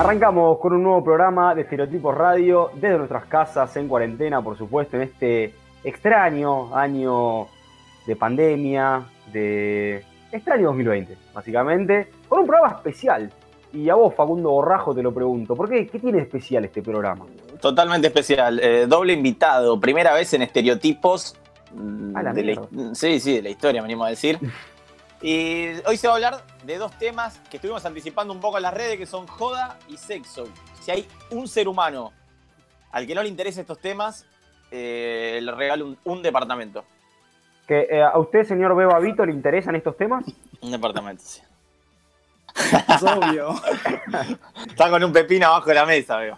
Arrancamos con un nuevo programa de Estereotipos Radio desde nuestras casas en cuarentena, por supuesto, en este extraño año de pandemia, de extraño 2020, básicamente, con un programa especial. Y a vos, Facundo Borrajo, te lo pregunto, ¿por qué? ¿Qué tiene de especial este programa? Totalmente especial, eh, doble invitado, primera vez en Estereotipos. mm, A la de mierda. sí, sí, de la historia, me animo a decir. Y hoy se va a hablar de dos temas que estuvimos anticipando un poco en las redes, que son joda y sexo. Si hay un ser humano al que no le interesen estos temas, eh, le regalo un, un departamento. ¿Que, eh, ¿A usted, señor Beba Vito, le interesan estos temas? Un departamento, sí. Es obvio. Está con un pepino abajo de la mesa, veo.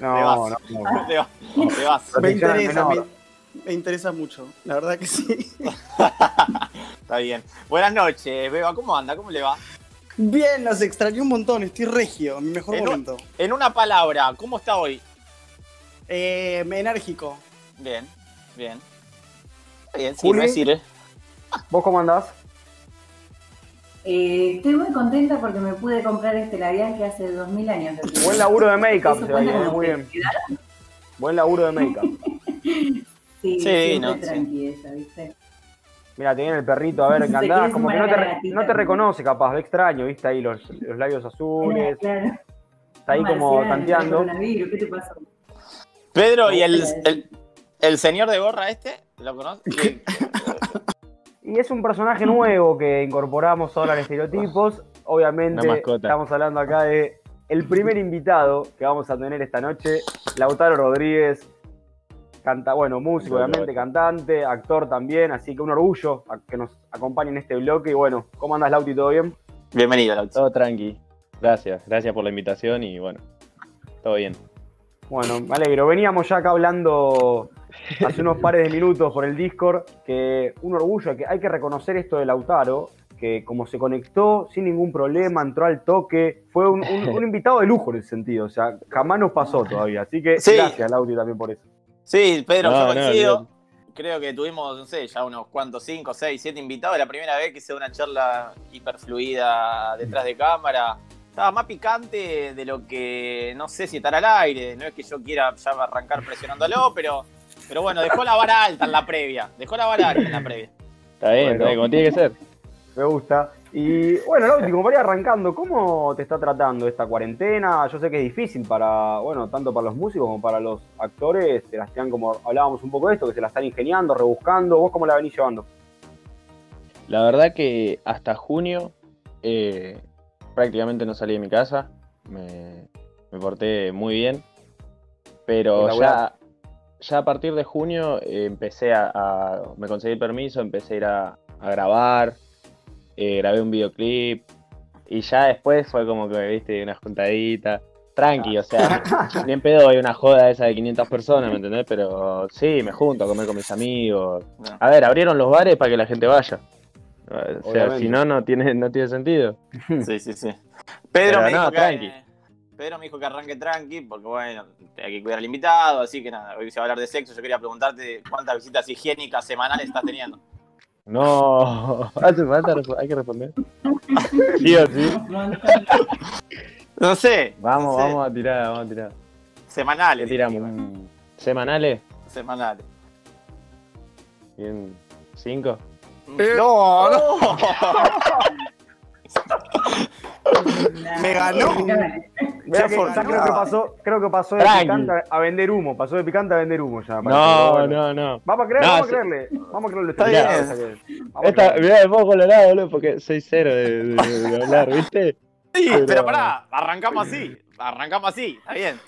No, te vas. no, no. Te vas, te vas. Me interesa, me. Me interesa mucho. La verdad que sí. Está bien. Buenas noches, Beba. ¿Cómo anda? ¿Cómo le va? Bien, los extrañé un montón. Estoy regio, mi mejor En un- momento. En una palabra, ¿cómo está hoy? Eh, enérgico. Bien, bien. Está bien, sí, me sirve. ¿Vos cómo andás? Eh, estoy muy contenta porque me pude comprar este labial que hace 2000 años. Buen laburo de make-up, ¿Eso se como muy bien. Buen laburo de make-up. Sí, Sí, no, sí. tranqui ella, ¿viste? Mira, te viene el perrito, a ver, quiere como que no te, gatita. no reconoce capaz, de extraño, viste ahí los, los labios azules, Claro. está ahí como tanteando. ¿Qué te pasó? Pedro, ¿y el, el, el señor de gorra este? ¿Lo conoces? ¿Qué- Y es un personaje nuevo que incorporamos ahora en estereotipos. Obviamente, estamos hablando acá de el primer invitado que vamos a tener esta noche, Lautaro Rodríguez. Canta, bueno, músico, obviamente, cantante, actor también, así que un orgullo a- que nos acompañe en este bloque. Y bueno, ¿cómo andas, Lauti? ¿Todo bien? Bienvenido, Lauti. Todo tranqui. Gracias, gracias por la invitación y bueno, todo bien. Bueno, me alegro. Veníamos ya acá hablando hace unos pares de minutos por el Discord, que un orgullo, que hay que reconocer esto de Lautaro, que como se conectó sin ningún problema, entró al toque, fue un, un- un invitado de lujo en ese sentido, o sea, jamás nos pasó todavía. Así que Sí. gracias, Lauti, también por eso. Sí, Pedro, No, yo coincido. Creo que tuvimos, no sé, ya unos cuantos, cinco, seis, siete invitados. La primera vez que se da una charla hiperfluida detrás de cámara. Estaba más picante de lo que no sé si estará al aire. No es que yo quiera ya arrancar presionándolo, pero, pero bueno, dejó la vara alta en la previa. Dejó la vara alta en la previa. Está bien, Bueno. está bien, como tiene que ser. Me gusta. Y bueno, Lauti, como para ir arrancando, ¿cómo te está tratando esta cuarentena? Yo sé que es difícil para, bueno, tanto para los músicos como para los actores, se la están como hablábamos un poco de esto, que se la están ingeniando, rebuscando. ¿Vos cómo la venís llevando? La verdad que hasta junio eh, prácticamente no salí de mi casa, me, me porté muy bien, pero ya, ya a partir de junio eh, empecé a, a- me conseguí el permiso, empecé a ir a, a grabar, eh, grabé un videoclip y ya después fue como que, viste, una juntadita. Tranqui, o sea, ni en pedo hay una joda esa de 500 personas, ¿me entendés? Pero sí, me junto a comer con mis amigos. A ver, abrieron los bares para que la gente vaya. O sea, Obviamente. si no, no tiene, no tiene sentido. Sí, sí, sí. Pedro Pero me dijo que. Pedro me dijo que arranque tranqui, porque bueno, hay que cuidar al invitado, así que nada, hoy se va a hablar de sexo. Yo quería preguntarte cuántas visitas higiénicas semanales estás teniendo. No, hace falta, hay que responder. Sí o sí. No sé. Vamos, no sé. vamos a tirar, vamos a tirar. ¿Qué Semanales. tiramos? digo, ¿Un- ¿Semanales? Semanales. Bien, ¿Cinco? No, no. Me ganó. Ya que- por- ya creo que pasó, creo que pasó de Tranqui. picante a vender humo, pasó de picante a vender humo ya. No, bueno. no, no. Vamos a creer, No, vamos a creerle. Vamos a creerle. Está esta bien. Esta, creerle. mirá, me pongo colorado, boludo, porque soy cero de, de- de hablar, ¿viste? Sí, Pero- pero pará, arrancamos así. Arrancamos así, está bien.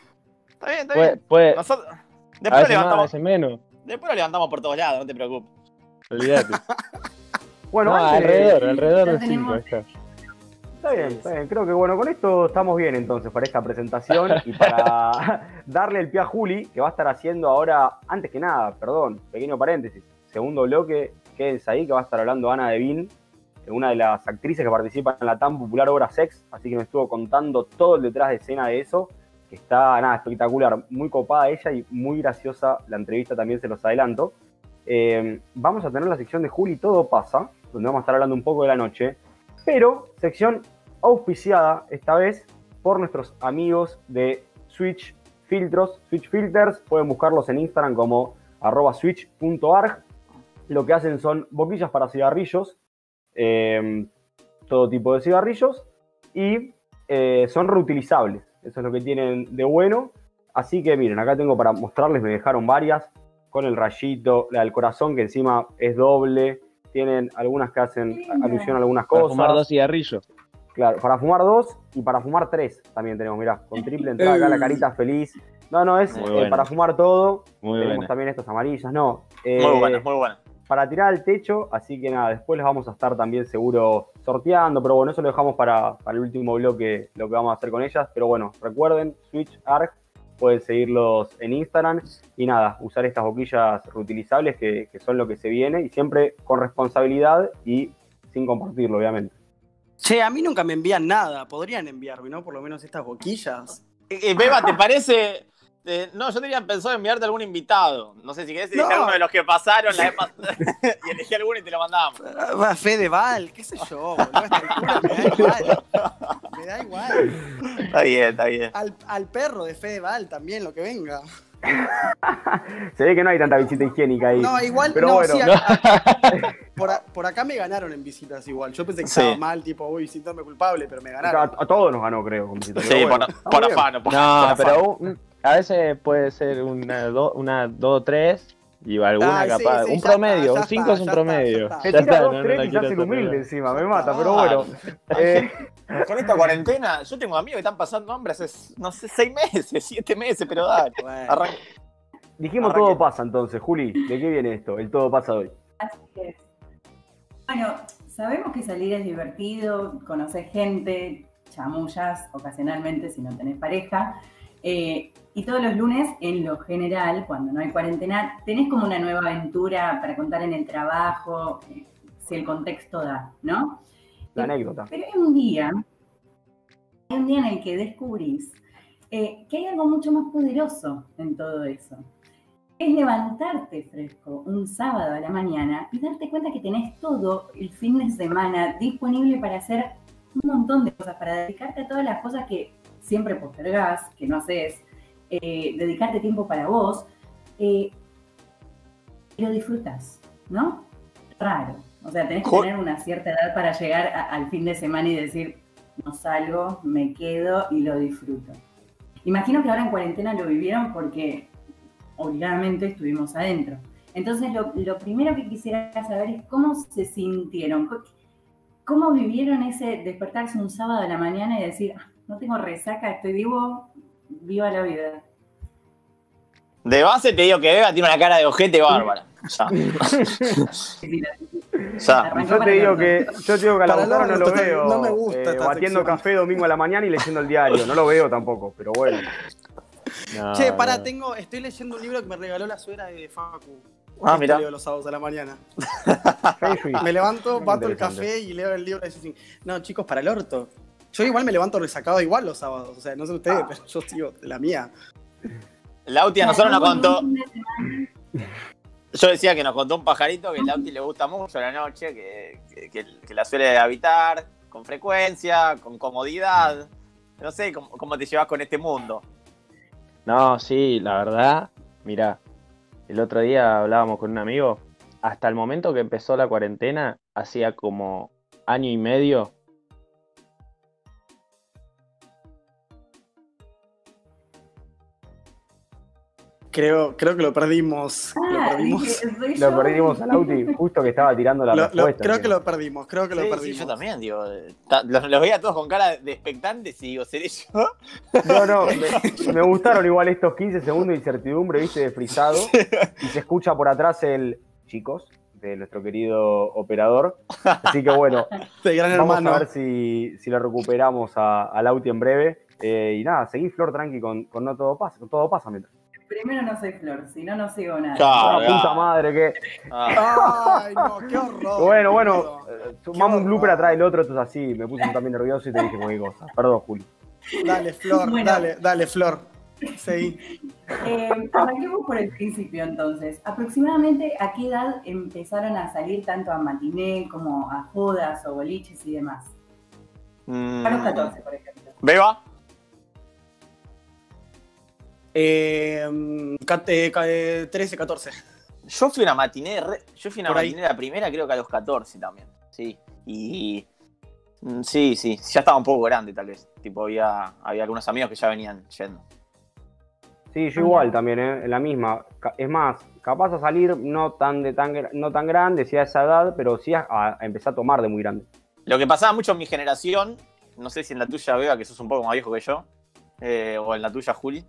Está bien, está bien. puede, Nosotros, a después, lo veces más, a levantamos, veces menos. después lo levantamos por todos lados, no te preocupes. Olvídate. Bueno, No, antes de- alrededor, alrededor de cinco. tenemos- está. Bien, está bien. Creo que bueno, con esto estamos bien entonces para esta presentación y para darle el pie a Juli, que va a estar haciendo ahora, antes que nada, perdón, pequeño paréntesis, segundo bloque, quédense ahí que va a estar hablando Ana Devin, una de las actrices que participa en la tan popular obra Sex, así que me estuvo contando todo el detrás de escena de eso, que está nada espectacular, muy copada ella y muy graciosa la entrevista también se los adelanto. Eh, vamos a tener la sección de Juli Todo pasa, donde vamos a estar hablando un poco de la noche, pero sección auspiciada esta vez por nuestros amigos de Switch Filtros, Switch Filters. Pueden buscarlos en Instagram como arroba switch.arg. Lo que hacen son boquillas para cigarrillos, eh, todo tipo de cigarrillos, y eh, son reutilizables. Eso es lo que tienen de bueno. Así que miren, acá tengo para mostrarles, me dejaron varias con el rayito, la del corazón que encima es doble. Tienen algunas que hacen alusión a algunas Para cosas. fumar dos cigarrillos. Claro, para fumar dos y para fumar tres también tenemos, mirá, con triple entrada acá, la carita feliz. No, no, es eh, para fumar todo. Muy tenemos buena. también estas amarillas, no. eh, Muy buena, muy buena. Para tirar al techo, así que nada, después les vamos a estar también seguro sorteando, pero bueno, eso lo dejamos para, para el último bloque, lo que vamos a hacer con ellas. Pero bueno, recuerden, Switch Arc, pueden seguirlos en Instagram y nada, usar estas boquillas reutilizables que, que son lo que se viene y siempre con responsabilidad y sin compartirlo, obviamente. Che, a mí nunca me envían nada. Podrían enviarme, ¿no? Por lo menos estas boquillas. Eh, eh, Beba, ¿te parece? eh, no, yo tenía pensado enviarte algún invitado. No sé si querés elegir No. uno de los que pasaron la vez pasada y elegí alguno y te lo mandamos. Ah, Fedeval, qué sé yo, boludo. me da igual. Me da igual. Está bien, está bien. Al, al perro de Fedeval también, lo que venga. Se ve que no hay tanta visita higiénica ahí. No, igual, Pero no, bueno, sí, acá- por, a- por acá me ganaron en visitas igual. Yo pensé que Sí. estaba mal, tipo, uy, sintiéndome culpable, pero me ganaron. a todos nos ganó, creo. con visita, Sí, bueno, por, afano. Por, No, por pero afano. a veces puede ser una, do, una dos o tres y alguna Ay, capaz. sí, un promedio, un 5 está, es un promedio. está, ya Se está. Ya tira está, dos, no, y se quiero hace el hacer humilde encima, me mata, Ah. pero bueno. Eh, Con esta cuarentena, yo tengo amigos que están pasando hambre hace, no sé, seis meses, siete meses, pero dale. Bueno. Arranca. dijimos todo pasa entonces, Juli. ¿De qué viene esto? El todo pasa hoy. Así es. Bueno, sabemos que salir es divertido, conocer gente, chamullas ocasionalmente si no tenés pareja. eh, y todos los lunes, en lo general, cuando no hay cuarentena, tenés como una nueva aventura para contar en el trabajo, eh, si el contexto da, ¿no? La Eh, anécdota. Pero hay un día, hay un día en el que descubrís eh, que hay algo mucho más poderoso en todo eso. Es levantarte fresco un sábado a la mañana y darte cuenta que tenés todo el fin de semana disponible para hacer un montón de cosas, para dedicarte a todas las cosas que siempre postergás, que no haces, eh, dedicarte tiempo para vos, eh, y lo disfrutas, ¿no? Raro. O sea, tenés que Jo- tener una cierta edad para llegar a- al fin de semana y decir, no salgo, me quedo y lo disfruto. Imagino que ahora en cuarentena lo vivieron porque obligadamente estuvimos adentro. Entonces, lo, lo primero que quisiera saber es cómo se sintieron, cómo vivieron ese despertarse un sábado a la mañana y decir, "Ah, no tengo resaca, estoy vivo, viva la vida. De base te digo que Beba tiene una cara de ojete bárbara. Ya, ya. Arrancó Yo te digo que, yo te digo que a Lautaro no lo veo no me gusta eh, batiendo sección. café domingo a la mañana y leyendo el diario. No lo veo tampoco, pero bueno. No, Che, pará, tengo, estoy leyendo un libro que me regaló la suegra de Facu. Ah, Esto mirá. leo los sábados a la mañana. Me levanto, bato el café y leo el libro así, no, chicos, para el orto. Yo igual me levanto resacado igual los sábados. O sea, no sé ustedes, pero yo sigo de la mía. Lauti a nosotros nos contó. Yo decía que nos contó un pajarito que a Lauti le gusta mucho la noche, que, que- la suele habitar con frecuencia, con comodidad. No sé cómo, cómo te llevas con este mundo. No, sí, la verdad, mirá, el otro día hablábamos con un amigo, hasta el momento que empezó la cuarentena, hacía como año y medio, Creo, creo que lo perdimos. Lo Ah, perdimos. Lo yo. perdimos a Lauti justo que estaba tirando la Lo- lo- respuesta. creo tío. que lo perdimos, creo que lo sí, perdimos. yo también, digo. Los, los veía todos con cara de expectantes y digo, ¿seré yo? No, no, me, me gustaron igual estos 15 segundos de incertidumbre, viste, de frisado. Y se escucha por atrás el chicos de nuestro querido operador. Así que bueno, gran vamos hermano. a ver si, si lo recuperamos a, a Lauti en breve. Eh, y nada, seguí Flor tranqui con, con No Todo Pasa, con Todo Pasa mientras. Primero no soy flor, si no, no sigo nada. Claro. Ah, puta madre, que. Ah, Ay, no, qué horror. Bueno, bueno, eh, sumamos un blooper atrás del otro, entonces así me puse también nervioso y te dije cualquier cosa. Perdón, Juli. Dale, Flor, Bueno. dale, dale, Flor. Seguí. Eh, arranquemos por el principio entonces. ¿Aproximadamente a qué edad empezaron a salir tanto a matiné como a jodas o boliches y demás? mm, A los 14, por ejemplo. ¿Beba? Eh, mm, cat- eh, ca- eh, 13, 14. Yo fui a una matiné, yo fui a una matiné la primera, creo que a los 14 también. Sí. Y. mm, Sí, sí. Ya estaba un poco grande, tal vez. Tipo, había, había algunos amigos que ya venían yendo. Sí, yo igual también, ¿eh? en la misma. Es más, capaz a salir no tan de tan, no tan grande, sí a esa edad, pero sí a, a empezar a tomar de muy grande. Lo que pasaba mucho en mi generación, no sé si en la tuya, Beba, que sos un poco más viejo que yo, eh, o en la tuya, Juli.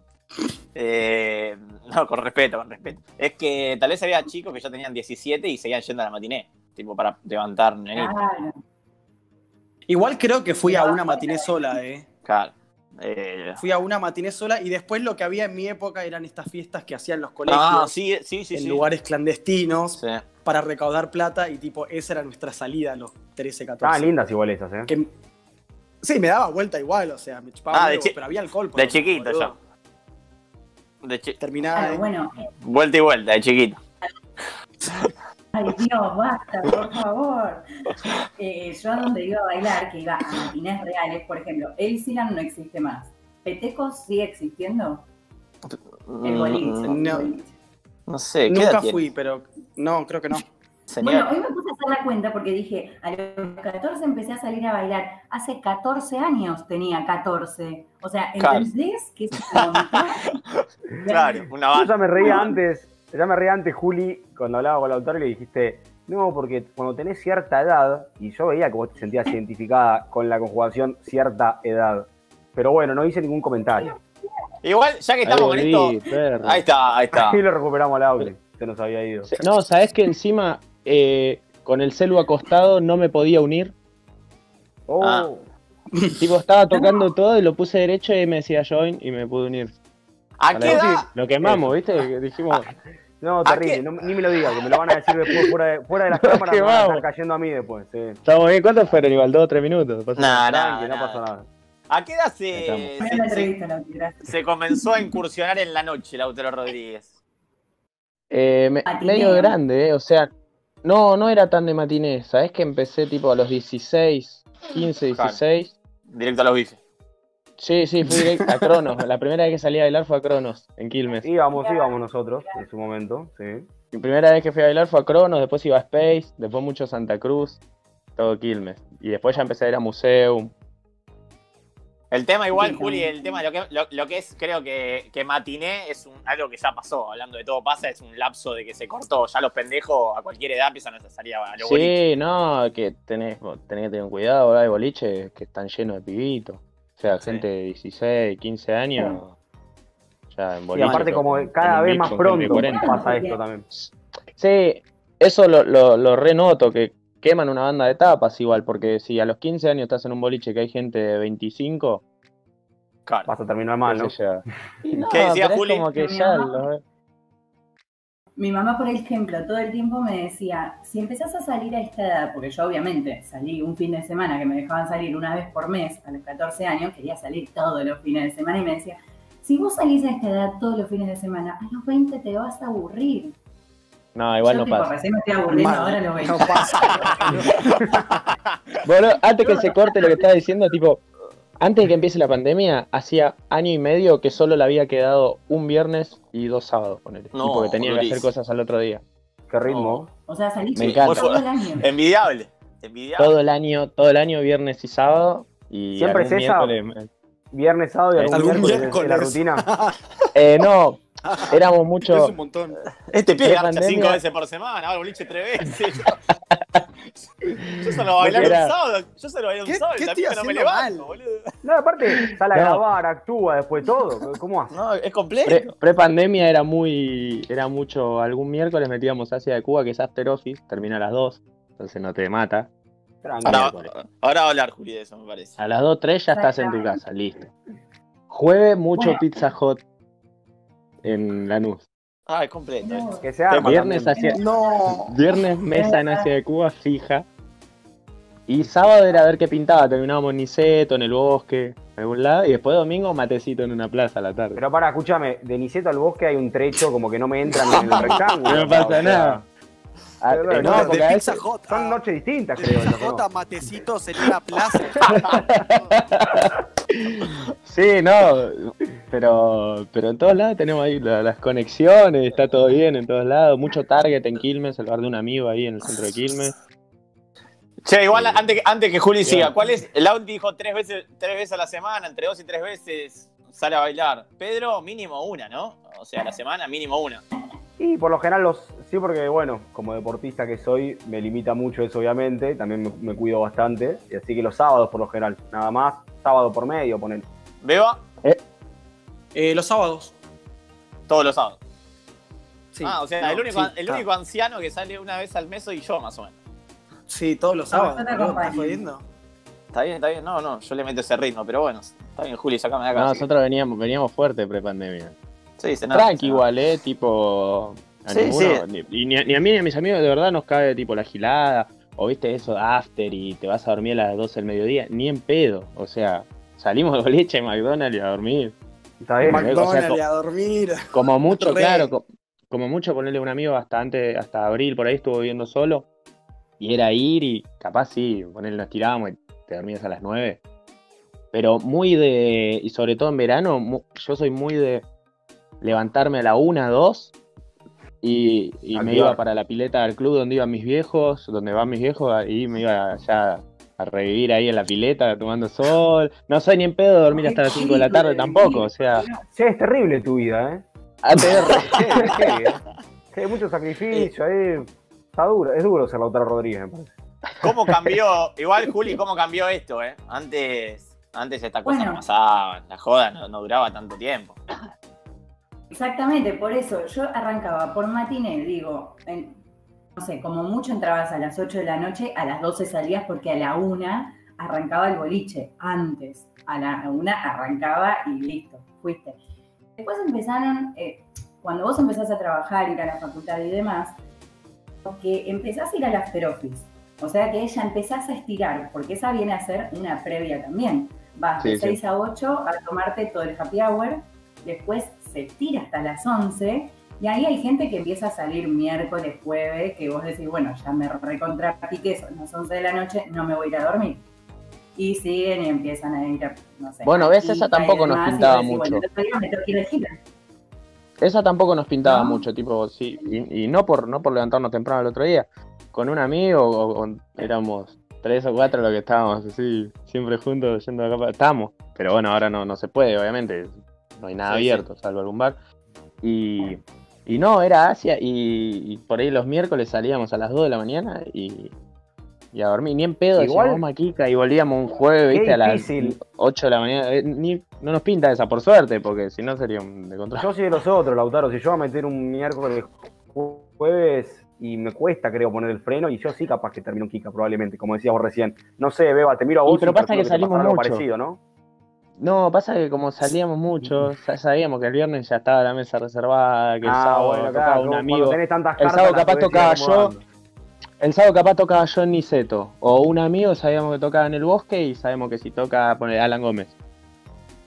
Eh, no, con respeto, con respeto. Es que tal vez había chicos que ya tenían 17 y seguían yendo a la matiné, tipo para levantar. Claro. Igual creo que fui a una matiné sola, eh. Claro. Eh, Fui a una matiné sola y después lo que había en mi época eran estas fiestas que hacían los colegios ah, sí, sí, sí. en sí. lugares clandestinos Sí. para recaudar plata y tipo, esa era nuestra salida a los 13, 14. Estaban lindas igual esas, ¿eh? Que- sí, me daba vuelta igual, o sea, me chupaba Ah, huevo, pero había alcohol. por De chiquito boludo. yo. De chi- Terminaba Claro, de- bueno, Vuelta y vuelta, de chiquito. Ay, Dios, basta, por favor. Eh, yo a donde iba a bailar, que iba a matines reales, por ejemplo, Elsiland no existe más. ¿Petecos sigue existiendo? El boliche. Mm, el no. boliche. No sé, ¿qué Nunca fui, pero no, creo que no. señor? Bueno, hoy me la cuenta porque dije, a los 14 empecé a salir a bailar. Hace 14 años tenía 14. O sea, Claro. ¿entendés que es un claro, una Yo banda. ya me reía antes, ya me reía antes, Juli, cuando hablaba con Lautaro y le dijiste, no, porque cuando tenés cierta edad, y yo veía que vos te sentías identificada con la conjugación cierta edad. Pero bueno, no hice ningún comentario. Igual, ya que Ahí estamos con volví, esto. perro. Ahí está, ahí está. Ahí lo recuperamos al audio, se nos había ido. No, sabes que encima eh, con el celu acostado no me podía unir. Oh, Ah. Tipo, estaba tocando todo y lo puse derecho y me decía join y me pude unir. ¿A qué edad? Lo quemamos, ¿viste? Dijimos, no, ¿A terrible, no- ni me lo digas, que me lo van a decir después fuera de, fuera de las cámaras, me van a vamos. estar cayendo a mí después. Sí. estamos bien, ¿cuántos fueron? Igual, dos o tres minutos. Tranqui, nah, no pasa nada. ¿A qué edad se, se, comenzó a incursionar en la noche, Lautaro Rodríguez? Eh, me- medio grande, ¿eh? O sea, no, no era tan de matiné. ¿Sabes que empecé tipo a los 16, 15, Claro. 16? Directo a los bifes. Sí, sí, fui directo a Cronos. La primera vez que salí a bailar fue a Cronos, en Quilmes. Íbamos, íbamos nosotros en su momento, sí. Mi primera vez que fui a bailar fue a Cronos, después iba a Space, después mucho Santa Cruz, todo Quilmes. Y después ya empecé a ir a Museum. El tema igual, Sí, Juli, el tema, lo que, lo, lo que es, creo que, que matiné es un- algo que ya pasó, hablando de todo pasa, es un lapso de que se cortó. Ya los pendejos a cualquier edad empiezan a salir a los boliches. Sí, no, que tenés, tenés que tener cuidado, ahora hay boliches que están llenos de pibitos. O sea, Sí. gente de 16, 15 años, ya en Y boliches. aparte como cada vez más pronto 40. pasa esto también. Sí, eso lo, lo, lo renoto, que queman una banda de tapas igual, porque si a los 15 años estás en un boliche que hay gente de 25, Claro. Vas a terminar mal, ¿no? qué sé yo. Y no, ¿Qué decía Juli? como que Mi ya mamá. lo- Mi mamá, por ejemplo, todo el tiempo me decía, si empezás a salir a esta edad, porque yo obviamente salí un fin de semana que me dejaban salir una vez por mes a los 14 años, quería salir todos los fines de semana y me decía, si vos salís a esta edad todos los fines de semana, a los 20 te vas a aburrir. No, igual yo no tipo, pasa. recién me estoy aburriendo Mal. ahora los 20. No pasa. Bueno, antes que se corte lo que estaba diciendo, tipo, antes de que empiece la pandemia, hacía año y medio que solo le había quedado un viernes y dos sábados, ponele. No, porque tenía que hacer cosas al otro día. Qué ritmo. O sea, salís Me encanta. todo el año. Envidiable. Envidiable. Todo el año, todo el año, viernes y sábado. Y Siempre es esa. miércoles- Viernes, sábado y algún, Algún miércoles, miércoles. en la rutina. Eh, no, éramos Es mucho. un montón. Este garcha Pre-pandemia- cinco veces por semana, al boliche tres veces. Yo solo Era- un sábado, yo solo bailé un ¿Qué- sábado qué y estoy también no me levanto, boludo. No, aparte, sale a No. grabar, actúa, después todo. ¿Cómo hace? No, es completo. Pre, pre-pandemia era muy. Era mucho. Algún miércoles metíamos Asia de Cuba, que es After Office, termina a las 2, entonces no te mata. Ahora, miércoles. ahora va a hablar, Juli, de eso, me parece. A las 2, 3 ya estás en tu casa, listo. Jueves, mucho Bueno. Pizza Hot en Lanús. Ah, es completo. No. Que se arma Viernes hacia. No. Viernes mesa en Asia de Cuba fija. Y sábado era ver qué pintaba. Terminábamos en Niceto, en el bosque, en algún lado. Y después domingo matecito en una plaza a la tarde. Pero para, escúchame, de Niceto al bosque hay un trecho como que no me entran en el rectángulo. No pasa o sea, nada. Ah, eh, bueno, no, de porque de a Pizza Hot. Son noches distintas, de creo. Pizza esas, ¿no? Hot a matecitos en una plaza. Sí, no. Pero, pero en todos lados tenemos ahí la- las conexiones, está todo bien en todos lados. Mucho target en Quilmes, el bar de un amigo ahí en el centro de Quilmes. Che, igual Sí. antes, que- antes que Juli siga. ¿cuál es? El Audi dijo tres veces, tres veces a la semana, entre dos y tres veces sale a bailar. Pedro, mínimo una, ¿no? O sea, a la semana mínimo una. Y por lo general los. Sí, porque bueno, como deportista que soy, me limita mucho eso, obviamente. También me, me cuido bastante. Y así que los sábados, por lo general, nada más, sábado por medio, ponen. Beba, Eh, los sábados. todos los sábados. Sí. ah, o sea, No, el, único, sí, el único anciano que sale una vez al mes soy yo, más o menos. Sí, todos los No, sábados. yo te boludo, acompaño. ¿Estás jodiendo? Está bien, está bien. No, no, yo le meto ese ritmo, pero bueno, está bien, Juli, sacame de acá. No, que- nosotros veníamos, veníamos fuerte pre-pandemia. Sí, se nota, Tranqui igual, eh, tipo. A Sí, ninguno, sí. Ni, y ni a, ni a mí ni a mis amigos de verdad nos cae tipo la gilada. O viste eso after y te vas a dormir a las 12 del mediodía. Ni en pedo. O sea, salimos de boliche, McDonald's y a dormir. ¿Está bien? Mac- McDonald's co- y a dormir. Como mucho, Re. claro, co- como mucho ponerle un amigo bastante, hasta abril por ahí estuvo viviendo solo. Y era ir y capaz sí, ponerle nos tirábamos y te dormías a las 9. Pero muy de, y sobre todo en verano, yo soy muy de levantarme a la 1, 2 y, y me iba para la pileta del club donde iban mis viejos, donde van mis viejos, y me iba ya a revivir ahí en la pileta tomando sol. No soy ni en pedo de dormir hasta las 5 de la tarde tampoco, o sea, Che, es terrible tu vida, ¿eh? Che, che, ¿eh? Hay mucho sacrificio ahí. Está duro, es duro ser Lautaro Rodríguez, me parece. ¿Cómo cambió? Igual, Juli, ¿cómo cambió esto, eh? Antes, antes esta cosa Bueno. no pasaba, la joda no, no duraba tanto tiempo. Exactamente, por eso yo arrancaba por matiné, digo, en- no sé, como mucho entrabas a las 8 de la noche, a las 12 salías porque a la 1 arrancaba el boliche, antes, a la 1 arrancaba y listo, fuiste. Después empezaron, eh, cuando vos empezás a trabajar, ir a la facultad y demás, que empezás a ir al after office, o sea que ya empezás a estirar, porque esa viene a ser una previa también. Vas de Sí, sí. 6 a 8 a tomarte todo el happy hour, después se tira hasta las 11 y ahí hay gente que empieza a salir miércoles, jueves, que vos decís, bueno, ya me recontra piqué, son las 11 de la noche, no me voy a ir a dormir. Y siguen y empiezan a ir no sé. Bueno, ves, esa tampoco nos pintaba decís, mucho. Bueno, me. Esa tampoco nos pintaba ¿No? mucho, tipo, sí, y, y no por no por levantarnos temprano el otro día. Con un amigo, o, con- éramos tres o cuatro los que estábamos así, siempre juntos, yendo acá para... Estábamos, pero bueno, ahora no, no se puede, obviamente, no hay nada Sí, sí. abierto, salvo algún bar. Y, y no, era Asia, y, y por ahí los miércoles salíamos a las 2 de la mañana y, y a dormir, ni en pedo, Igual- decíamos maquica, y volvíamos un jueves, viste, a las difícil. 8 de la mañana. Eh, ni, no nos pinta esa, por suerte, porque si no sería un de control. Yo soy de los otros, Lautaro. Si yo voy a meter un miércoles ju- jueves y me cuesta, creo, poner el freno, y yo sí capaz que termino un Kika, probablemente, como decías vos recién. No sé, Beba, te miro a Y vos. pero pasa que salimos mucho. parecido, ¿no? No, pasa que como salíamos mucho, ya sabíamos que el viernes ya estaba la mesa reservada, que el Ah, sábado bueno, tocaba claro, un como amigo. Cuando tenés tantas El sábado capaz tocaba yo. El sábado capaz tocaba yo en Niceto, o un amigo sabíamos que tocaba en el bosque y sabemos que si toca, poner Alan Gómez.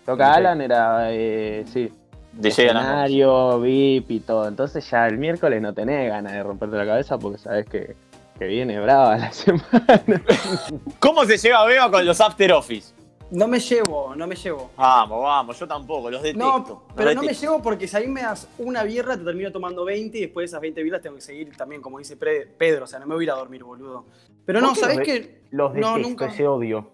Toca. Alan, era, eh, sí, DJ escenario, VIP y todo. Entonces ya el miércoles no tenés ganas de romperte la cabeza porque sabes que, que viene brava la semana. ¿Cómo se lleva Beba con los after office? No me llevo, no me llevo. Vamos, vamos, yo tampoco, los detesto. No, los pero no me llevo porque si ahí me das una birra, te termino tomando 20 y después de esas 20 birras tengo que seguir también, como dice Pedro, o sea, no me voy a ir a dormir, boludo. Pero ¿Por no, ¿sabés los de- qué? Los No, detesto, nunca. ese odio.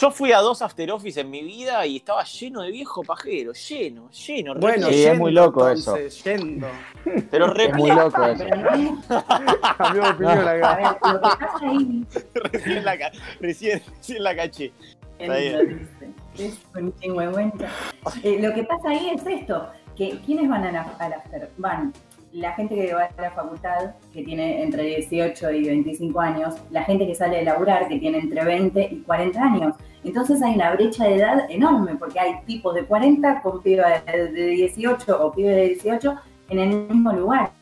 Yo fui a dos after office en mi vida y estaba lleno de viejos pajeros, lleno, lleno, Bueno, Sí, es muy loco eso. yendo. pero Es muy loco eso. No, Cambió de opinión recién, la, recién, recién la caché. Es un. Eh, lo que pasa ahí es esto, que ¿quiénes van a la, a la? Van la gente que va a la facultad, que tiene entre 18 y 25 años, la gente que sale de laburar, que tiene entre 20 y 40 años. Entonces hay una brecha de edad enorme, porque hay tipos de 40 con piba de, de 18 o pibe de 18 en el mismo lugar.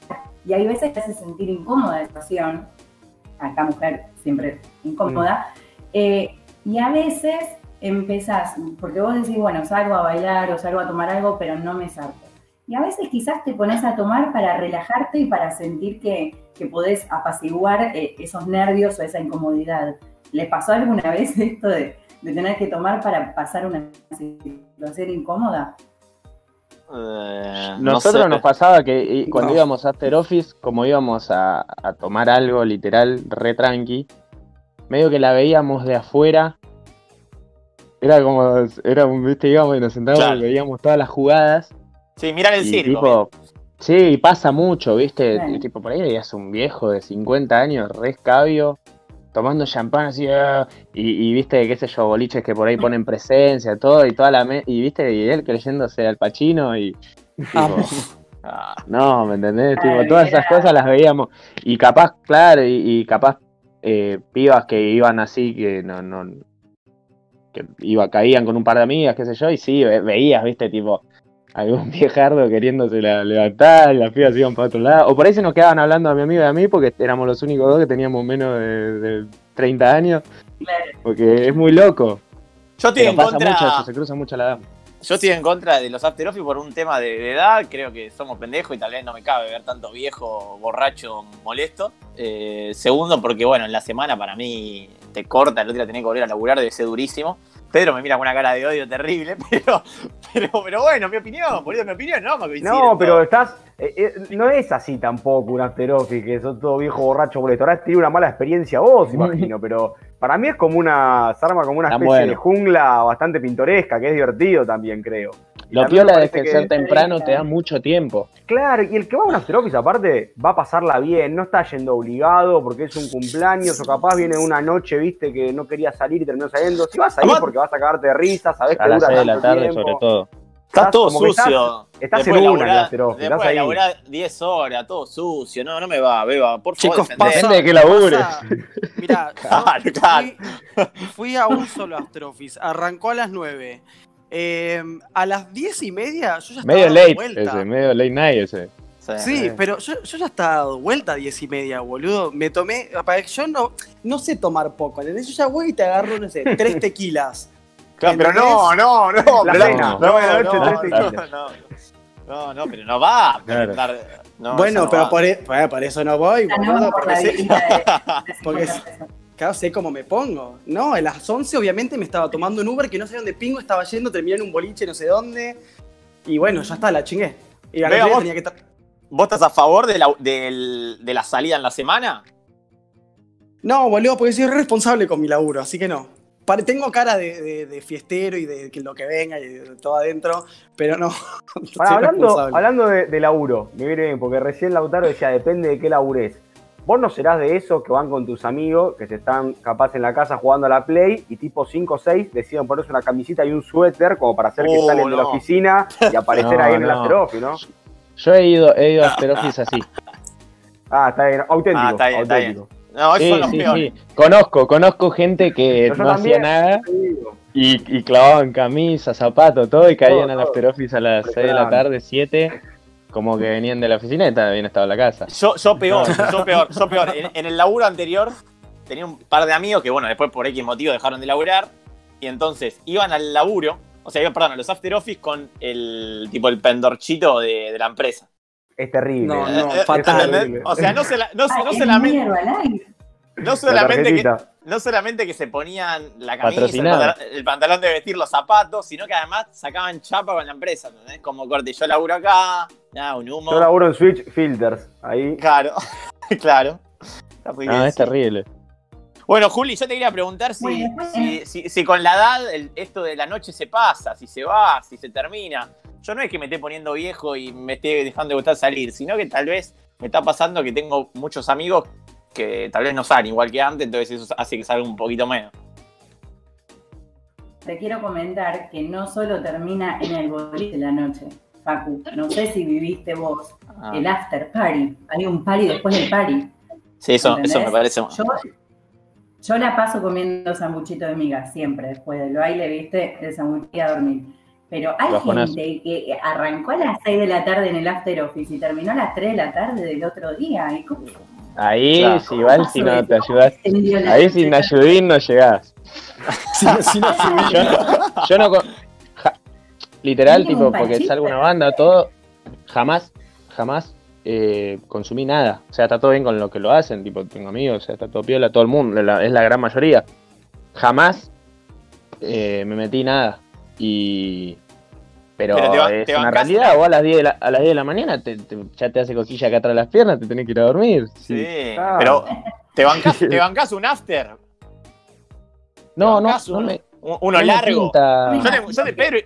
Y hay veces que hace sentir incómoda la situación, acá mujer siempre incómoda, eh, y a veces empezás, porque vos decís, bueno, salgo a bailar o salgo a tomar algo, pero no me zarpo. Y a veces quizás te pones a tomar para relajarte y para sentir que, que podés apaciguar eh, esos nervios o esa incomodidad. ¿Les pasó alguna vez esto de, de tener que tomar para pasar una situación incómoda? Eh, no Nosotros sé. nos pasaba que cuando No. íbamos a After Office, como íbamos a, a tomar algo literal re tranqui, medio que la veíamos de afuera. Era como, era un, viste, íbamos y nos sentábamos Claro. y veíamos todas las jugadas. Sí, miran el y circo. tipo, sí, pasa mucho, viste, tipo, por ahí veías un viejo de 50 años, re escabio, tomando champán así, ah, y, y viste, qué sé yo, boliches que por ahí ponen presencia, todo, y toda la me- y viste, y él creyéndose al Pachino y tipo, Amo. Ah, no, ¿me entendés? Tipo, todas esas cosas las veíamos. Y capaz, claro, y, y capaz eh, pibas que iban así, que no, no, que iba, caían con un par de amigas, qué sé yo, y sí, ve- veías, viste, tipo, algún viejardo queriéndose la, levantar, y las pibas iban para otro lado. O por ahí se nos quedaban hablando a mi amigo y a mí, porque éramos los únicos dos que teníamos menos de, de 30 años, porque es muy loco. Yo estoy Pero en pasa contra. mucho eso, se cruza mucho la edad. Yo estoy en contra de los after office por un tema de, de edad. Creo que somos pendejos y tal vez no me cabe ver tanto viejo, borracho, molesto. Eh, segundo, porque bueno, en la semana para mí te corta, el otro día tenés que volver a laburar, debe ser durísimo. Pedro me mira con una cara de odio terrible, pero, pero, pero bueno, mi opinión, por eso mi opinión, no, me No, pero estás. Eh, eh, no es así tampoco un after office, que sos todo viejo borracho molesto. Ahora has tenido una mala experiencia vos, imagino, pero para mí es como una. Se arma como una especie bueno. de jungla bastante pintoresca, que es divertido también, creo. Y Lo piola de parece que ser temprano te da mucho tiempo. Claro, y el que va a un after office aparte va a pasarla bien, no está yendo obligado porque es un cumpleaños o capaz viene una noche, viste, que no quería salir y terminó saliendo. Si vas a ir porque vas a cagarte de risa, sabés que A las dura 6 de la tarde, tiempo. sobre todo. Está todo que estás- sucio. estás Después en una office, Después estás de ahí. laburar 10 horas, todo sucio. No, no me va, beba. Por favor, Chicos, pasa. Depende de qué labures. Mirá, yo Claro, claro. Fui, fui a un solo After Office. Arrancó a las 9. Eh, a las 10 y media yo ya estaba Medio late vuelta. ese, medio late night ese. Sí, Eh. pero yo, yo ya estaba dando vuelta a 10 y media, boludo. Me tomé. para- Yo no, no sé tomar poco, ¿entendés? Yo ya voy y te agarro, no sé, tres tequilas. Claro, pero no, no, no. La pero cena, no, de no, no, tres no, tequilas. no, no, no, pero no va. a Claro. dar- no, bueno, pero va. por, e- por eso no voy, no, boludo. por Porque sé, de, de 50 Porque- pesos. claro, sé cómo me pongo. No, a las 11 obviamente me estaba tomando un Uber que no sé dónde pingo estaba yendo, terminé en un boliche no sé dónde. Y bueno, ya está, la chingué. Y otro día vos- tenía que ¿Vos estás a favor de la, del- de la salida en la semana? No, boludo, porque soy re responsable con mi laburo, así que no. Pare- tengo cara de, de- de fiestero y de que lo que venga y de todo adentro, pero no. Hablando hablando de, de laburo, me viene bien, porque recién Lautaro decía, depende de qué labures. Vos no serás de esos que van con tus amigos, que se están capaz en la casa jugando a la Play, y tipo 5 o 6 deciden ponerse una camisita y un suéter como para hacer que Oh, salen de la oficina y aparecer No, ahí en el no. office, ¿no? Yo he ido, he ido a After Office así. Ah, está bien, auténtico. Ah, está bien, está auténtico. No, esos Sí, son los sí, peores. sí. Conozco, conozco gente que Pero no hacía nada y, y clavaban camisa, zapatos, todo y caían al. After Office a las 6 de la tarde, 7, como que venían de la oficina y habían estado en la casa. Yo, yo peor, yo peor, yo peor. En, en el laburo anterior tenía un par de amigos que, bueno, después por X motivo dejaron de laburar. Y entonces iban al laburo, o sea, iban, perdón, a los after office con el tipo el pendorchito de, de la empresa. Es terrible. No, Eh, no, eh, fatal. ¿entendés? O sea, no, se la- no, Ah, no solamente, no La solamente que, no solamente que se ponían la camisa, el pantalón, de vestir, los zapatos, sino que además sacaban chapa con la empresa, ¿entendés? Como corte, yo laburo acá, nada, un humo. Yo laburo en Switch Filters. Ahí. Claro, claro. Está muy No, es terrible. Bueno, Juli, yo te quería preguntar si, Bueno, después- si, si- si con la edad el- esto de la noche se pasa, si se va, si se termina. Yo no es que me esté poniendo viejo y me esté dejando de gustar salir, sino que tal vez me está pasando que tengo muchos amigos que tal vez no salen igual que antes, entonces eso hace que salga un poquito menos. Te quiero comentar que no solo termina en el boliche la noche, Facu. No sé si viviste vos Ah. el after party. Hay un party después del party. Sí, eso, me parece. Yo, yo la paso comiendo sanguchito de miga siempre, después del baile, viste, el sanguchito a dormir. Pero hay Bajonazo. gente que arrancó a las 6 de la tarde en el after office y terminó a las 3 de la tarde del otro día. ¿Y cómo- Ahí, Claro. si igual, si no te ayudas. Ahí sin ayudín no llegás. Si no- si no- Yo no, yo no ja- literal, tipo, porque panchito. salgo una banda, todo, jamás, jamás eh, consumí nada. O sea, está todo bien con lo que lo hacen, tipo, tengo amigos, o sea, está todo piola, todo el mundo, la- es la gran mayoría. Jamás eh, me metí nada. Y. Pero, Pero te es te una realidad, vos a las 10 de la, a las 10 de la mañana te- te- ya te hace cosquilla acá atrás de las piernas, te tenés que ir a dormir. Sí, pero te bancás, te bancás un after. No, no, me, uno no largo. pinta. Yo yo Pedro,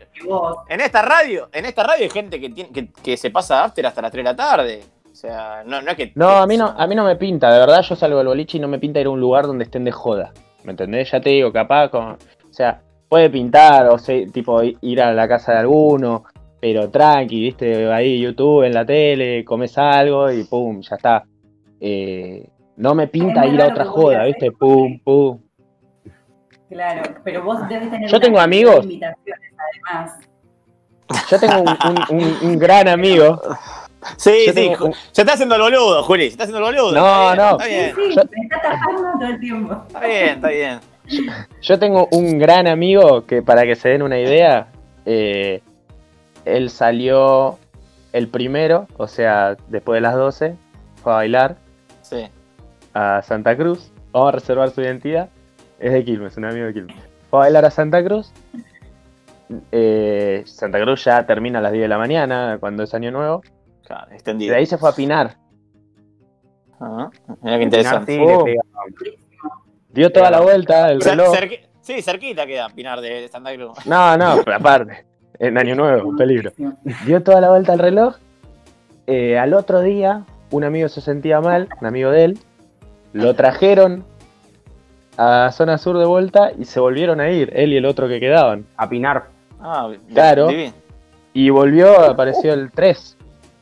en esta radio, en esta radio hay gente que, tiene, que, que se pasa after hasta las 3 de la tarde. O sea, no, no es que. No, a mí no, a mí no me pinta, de verdad yo salgo del boliche y no me pinta ir a un lugar donde estén de joda. ¿Me entendés? Ya te digo, capaz con. O sea, puede pintar, o sea, tipo ir a la casa de alguno, pero tranqui, viste, ahí YouTube, en la tele, comes algo y pum, ya está. Eh, no me pinta ir a otra joda, viste, pum, pum. Claro, pero vos debes tener Yo tengo amigos. invitaciones, además. Yo tengo un, un- un- un gran amigo. Sí, Yo sí, tengo Ju- un- se está haciendo el boludo, Juli. Se está haciendo el boludo. No, Está bien, no. Está bien, Sí, sí, Yo- me está tapando todo el tiempo. está bien, está bien. Yo tengo un gran amigo que, para que se den una idea, eh, él salió el primero, o sea, después de las 12, fue a bailar Sí. a Santa Cruz. Vamos a reservar su identidad. Es de Quilmes, un amigo de Quilmes. Fue a bailar a Santa Cruz. Eh, Santa Cruz ya termina a las 10 de la mañana, cuando es año nuevo. Claro, Y extendido. de ahí se fue a Pinar. Ah, mira qué interesante. Sí, Oh. Dio toda la vuelta, el reloj. cerqui- sí, cerquita queda Pinar de, Santa Cruz. No, no, pero aparte. En año nuevo, un peligro. dio toda la vuelta al reloj. Eh, al otro día, un amigo se sentía mal, un amigo de él. Lo trajeron a zona sur de vuelta y se volvieron a ir, él y el otro que quedaban. A pinar. Ah, Claro. divino. Y volvió, apareció el 3,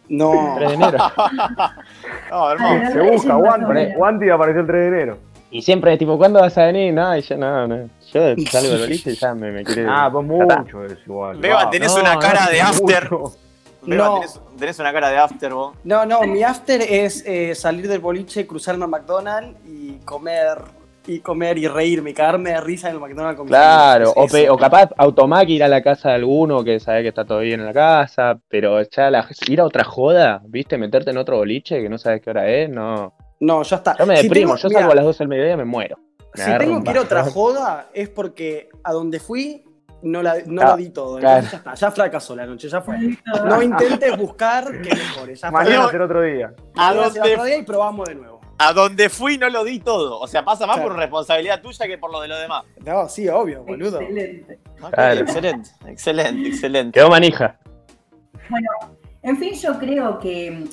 No. 3 de enero. No, hermoso. Se busca. Guanti. Guanti apareció el 3 de enero. Y siempre es tipo, ¿cuándo vas a venir? No, y yo no, no. Yo salgo del boliche y ya me, me quiere. Ah, pues está. mucho eso igual. Beba, tenés no, una no, cara de after. mucho. Beba, No. tenés, tenés una cara de after, vos. No, no, mi after es eh, salir del boliche, cruzarme a McDonald's y comer y comer y reírme, y cagarme de risa en el McDonald's con Claro, o, Es pe- o capaz automac ir a la casa de alguno que sabe que está todo bien en la casa, pero ya la- ir a otra joda, ¿viste? Meterte en otro boliche que no sabes qué hora es, no. No, ya está. Yo me Si deprimo, tengo- yo mira, salgo a las 12 del mediodía y me muero. Me Si tengo un que ir a otra joda es porque a donde fui no, la, no Ah, lo di todo. claro. Ya está, ya fracasó la noche, ya fue. No intentes buscar que mejore, ya. Mañana será otro día. ¿A dónde, otro día y probamos de nuevo. a donde fui no lo di todo. O sea, pasa más Claro. por responsabilidad tuya que por lo de los demás. No, sí, obvio, boludo. Excelente. Claro. Excelente, excelente, excelente. Quedó manija. En fin, yo creo que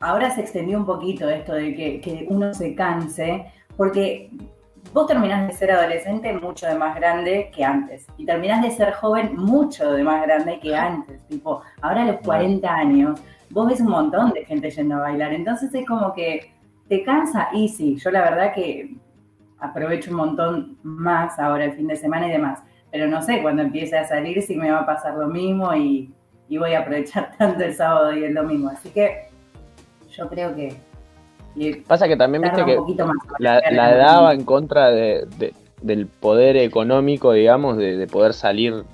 ahora se extendió un poquito esto de que, que uno se canse, porque vos terminás de ser adolescente mucho de más grande que antes, y terminás de ser joven mucho de más grande que antes. Tipo, ahora a los 40 años, vos ves un montón de gente yendo a bailar, entonces es como que te cansa, y sí, yo la verdad que aprovecho un montón más ahora el fin de semana y demás, pero no sé cuando empiece a salir si me va a pasar lo mismo y y voy a aprovechar tanto el sábado y el domingo. Así que yo creo que, que Pasa que también viste que la, la edad va en contra de, de- del poder económico, digamos, de, de poder salir.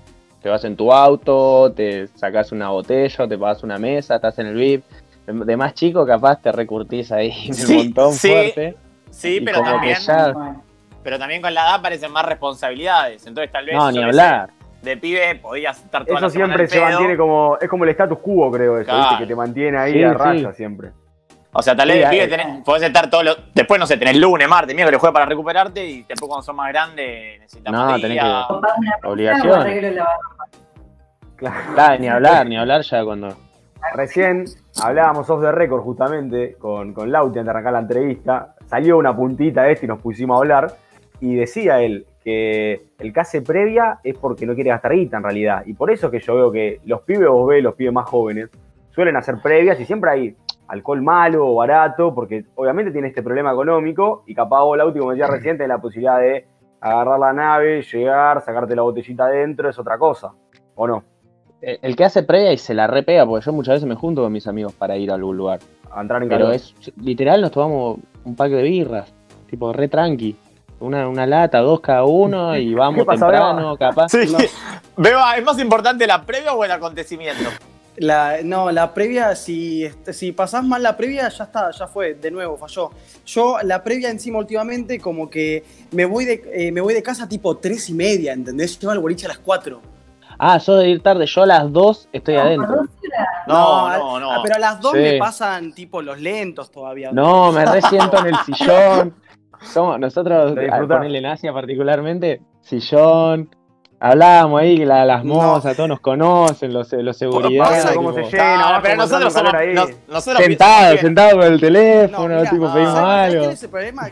Te vas en tu auto, te sacas una botella, te pagas una mesa, estás en el VIP. De, de más chico, capaz te recurtís ahí en el Sí, montón sí. fuerte. Sí, pero como que también, ya- pero también con la edad aparecen más responsabilidades. Entonces tal vez No, ni hablar. de pibe podías estar toda Eso la siempre se pedo. mantiene como. Es como el status quo, creo, eso, Claro. ¿viste? Que te mantiene ahí Sí, a sí. raya siempre. O sea, tal vez Sí, pibe tenés- podés estar todos los. Después, no sé, tenés lunes, martes, miércoles, jueves para recuperarte y después cuando sos más grande necesitas No, tenés o Obligación. Claro, ni hablar, ni hablar ya cuando. Recién hablábamos off the record justamente con, con Lauti antes de arrancar la entrevista. Salió una puntita de este y nos pusimos a hablar. Y decía él que el que hace previa es porque no quiere gastar guita en realidad. Y por eso es que yo veo que los pibes, vos ves, los pibes más jóvenes, suelen hacer previas y siempre hay alcohol malo o barato, porque obviamente tiene este problema económico. Y capaz vos, Lauti, como decía recién, tenés la posibilidad de agarrar la nave, llegar, sacarte la botellita adentro, es otra cosa. ¿O no? El el que hace previa y se la repega, porque yo muchas veces me junto con mis amigos para ir a algún lugar. A entrar en Pero calor. es literal, nos tomamos un pack de birras, tipo re tranqui. Una, una lata, dos cada uno y vamos ¿Qué pasa, temprano, capaz. Sí. No. Beba, ¿es más importante la previa o el acontecimiento? La, no, la previa, si, este, si pasás mal la previa, ya está, ya fue, de nuevo, falló. Yo, la previa encima últimamente, como que me voy de, eh, me voy de casa tipo tres y media, ¿entendés? Yo al boliche a las 4. Ah, sos de ir tarde, yo a las 2 estoy No, adentro. No, no, no. ah, pero a las dos Sí. me pasan tipo los lentos todavía. No, me resiento en el sillón. Somos- nosotros, De a disfrutar. ponerle en Asia particularmente, sillón. Hablábamos ahí, la- las No. mozas, todos nos conocen, los, los seguridad. Pasa cómo tipo, se llena, pero nosotros somos. nos- nosotros Sentado, somos pibes- sentado con el No, teléfono, mirá, tipo, ah, pedimos ¿sabes- ¿sabes algo. cuál es el problema?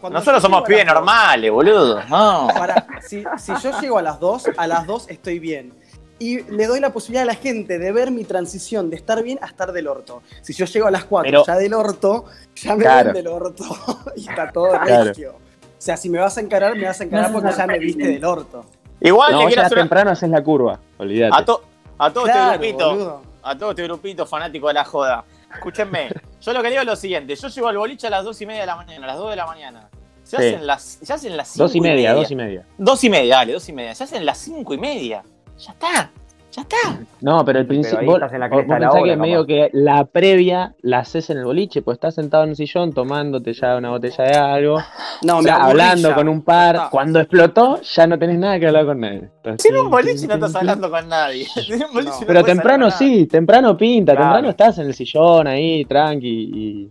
Cuando Nosotros somos pibes dos- normales, boludo. No. Para, si, si yo llego a las 2, a las 2 estoy bien. Y le doy la posibilidad a la gente de ver mi transición de estar bien a estar del orto. Si yo llego a las 4 Pero- ya del orto, ya me Claro. ven del orto y está todo Claro. regio. O sea, si me vas a encarar, me vas a encarar No porque ya me viste del orto. Igual No, vos quiero hacer una- temprano haces la curva, olvídate. a, to- a todo Claro, este grupito. boludo. a todo este grupito fanático de la joda. Escúchenme, yo lo que digo es lo siguiente: yo llego al boliche a las 2 y media de la mañana, a las 2 de la mañana. Se Sí. hacen las, se hacen las 5 Dos y media, dos y media. Dos y media, dale, dos y media. Se hacen las 5 y media. Ya está, ya está. No, pero el principio. Vos, en la pensás que medio capaz. que la previa la haces en el boliche, pues estás sentado en un sillón tomándote ya una botella de algo, No, o sea, hablando con un par. está. Cuando explotó, ya no tenés nada que hablar con nadie. Si en un boliche tin, no estás hablando con nadie. En un boliche No. no Pero temprano sí, temprano pinta, Claro. temprano estás en el sillón ahí, tranqui, y,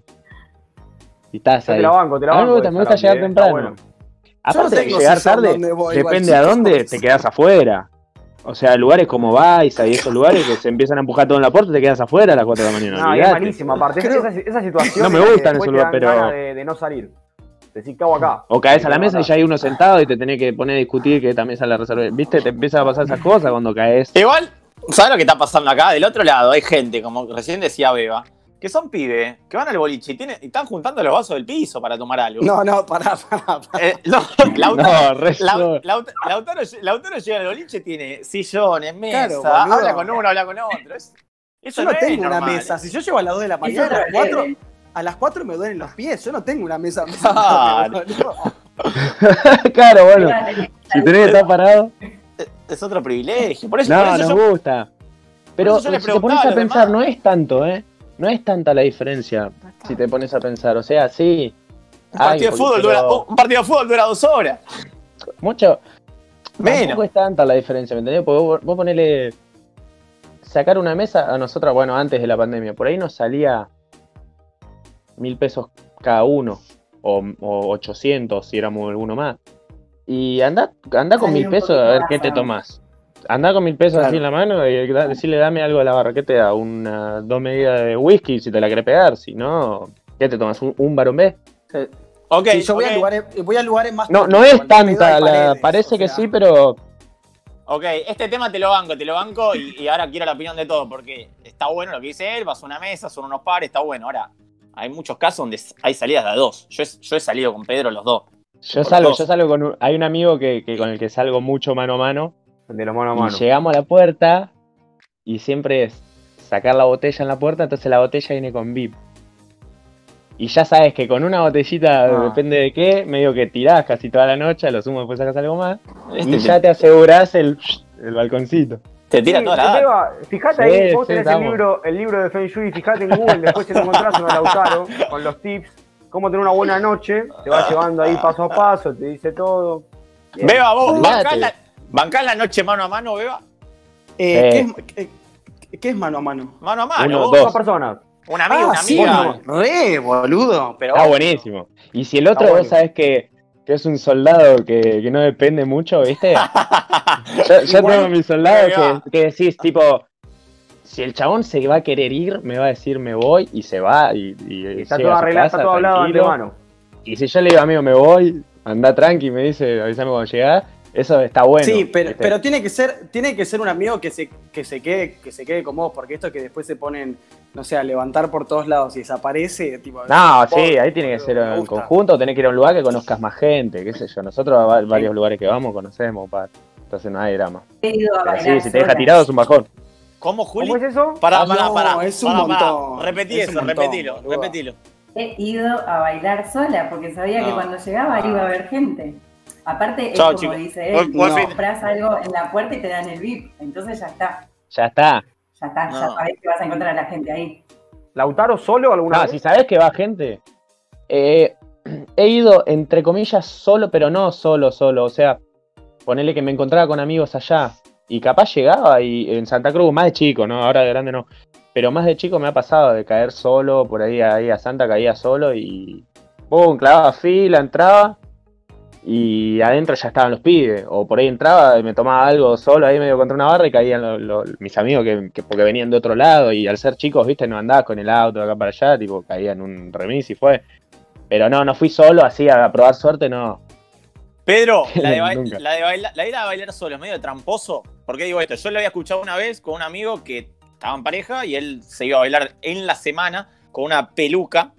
y estás Yo ahí. te la banco, te la banco. gusta- me gusta llegar temprano. Aparte de llegar tarde, depende a dónde te quedas afuera. O sea, lugares como Baiza y esos lugares que se empiezan a empujar todo en la puerta, te quedas afuera a las 4 de la mañana. No, y es olvidate. malísimo, aparte. Creo- Esa, esa situación. No me gustan esos lugares, pero- De, de no salir. Decir, cago acá. O caes a la Me mesa y ya hay uno sentado y te tenés que poner a discutir que esta mesa la reservé. ¿Viste? Te empiezan a pasar esas cosas cuando caes. Igual, ¿sabes lo que está pasando acá? Del otro lado hay gente, como recién decía Beba, que son pibes, que van al boliche y, tienen- y están juntando los vasos del piso para tomar algo. No, no, pará, pará, pará. Eh, no, Lautaro, No, llega al boliche, tiene sillones, mesa, Claro, habla con uno, habla con otro. Es- eso Yo no tengo una normal. mesa. Si yo llego a las 2 de la mañana, a las 4, leve. a las 4 me duelen los pies. Yo no tengo una mesa. Claro. boludo. claro, bueno. Si tenés que estar parado. Es otro privilegio. Por eso, por No, eso nos yo- gusta. Pero eso yo le si te pones a pensar, demás. no es tanto, ¿eh? No es tanta la diferencia si te pones a pensar. O sea, sí. un partido, de fútbol dura, un partido de fútbol dura dos horas. Mucho. Menos. Tampoco es tanta la diferencia, ¿me entendés? Porque vos, vos ponele. Sacar una mesa a nosotros, bueno, antes de la pandemia, por ahí nos salía mil pesos cada uno, o, o 800 si éramos alguno más. Y anda, anda con mil pesos a ver qué te ¿no? tomás. Anda con mil pesos Claro. así en la mano y da- decirle dame algo de la barra. ¿Qué te da? Una, dos medidas de whisky si te la querés pegar. Si no, ¿qué te tomas? ¿Un, un barón B? Ok, Sí, yo voy, a lugares, voy a lugares más. No, no es tanta, la, paredes, parece o que sí, pero ok, este tema te lo banco, te lo banco y, y ahora quiero la opinión de todos porque está bueno lo que dice él, vas a una mesa, son unos pares, está bueno. Ahora, hay muchos casos donde hay salidas de a dos. Yo he, yo he salido con Pedro los dos. Yo salgo, dos. yo salgo con un, hay un amigo que, que con el que salgo mucho mano a mano De los mano a y mano. llegamos a la puerta y siempre es sacar la botella en la puerta, entonces la botella viene con VIP. Y ya sabes que con una botellita, Ah. depende de qué, medio que tirás casi toda la noche, a lo sumo después sacas algo más, Este ya te asegurás el, el balconcito. te tira Sí, toda la Fijate Sí, ahí, vos sí, tenés el libro, el libro de Feng Shui, fijate en Google, después te lo encontrás en Lautaro, con los tips, cómo tener una buena noche, te va llevando ahí paso a paso, te dice todo. Beba, vos, Olvídate. Bancás la, noche mano a mano, Beba. Eh, ¿qué, Eh. es, qué- qué es mano a mano? Mano a mano. Uno, vos. dos. Dos personas. Un amigo, una sí, amiga. re, boludo. Pero Está buenísimo. Y si el otro, vos sabés que, que es un soldado que, que no depende mucho, ¿viste? Yo, tengo mis soldados Venga. que, que decís, tipo, si el chabón se va a querer ir, me va a decir me voy y se va y, y Y está todo a arreglado, casa está todo hablado de antemano. Y si yo le digo, amigo, me voy, anda tranqui, me dice, avísame cuando llegás, eso está bueno. sí, pero, ¿viste? pero tiene que ser, tiene que ser un amigo que se, que se quede, que se quede con vos, porque esto que después se ponen, no sé, a levantar por todos lados y desaparece, tipo. No, sí, vos, ahí tiene que ser en conjunto, tenés que ir a un lugar que conozcas más gente, qué sé yo. Nosotros a va- varios lugares que vamos conocemos, pa. entonces no hay drama. he ido a Pero bailar sí, si te deja tirado es un bajón. ¿Cómo, Juli? ¿Cómo es eso? Pará, Ah, pará, no, pará. es un pará, pará. montón, Repetí es eso, montón, repetilo, repetilo. He ido a bailar sola porque sabía que cuando llegaba iba a haber gente. Aparte, es como dice él, buen fin. compras algo en la puerta y te dan el VIP. Entonces ya está, Ya está. ya está, ya No. sabés que vas a encontrar a la gente ahí. ¿Lautaro solo alguna No, vez? si sabés que va gente. eh, he ido, entre comillas, solo, pero no solo, solo. O sea, ponele que me encontraba con amigos allá. y capaz llegaba y en Santa Cruz, más de chico, ¿no? Ahora de grande no. Pero más de chico me ha pasado de caer solo, por ahí, ahí a Santa caía solo y. ¡Pum! Clavaba fila, entraba y adentro ya estaban los pibes. O por ahí entraba y me tomaba algo solo ahí medio contra una barra y caían los- los- mis amigos que, que porque venían de otro lado y al ser chicos, viste, no andabas con el auto de acá para allá, tipo, caía en un remis y fue. Pero no, no fui solo así a probar suerte, no. Pedro, la de, la de bailar, la ir a bailar solo medio tramposo. ¿Por qué digo esto? Yo lo había escuchado una vez con un amigo que estaba en pareja y él se iba a bailar en la semana con una peluca,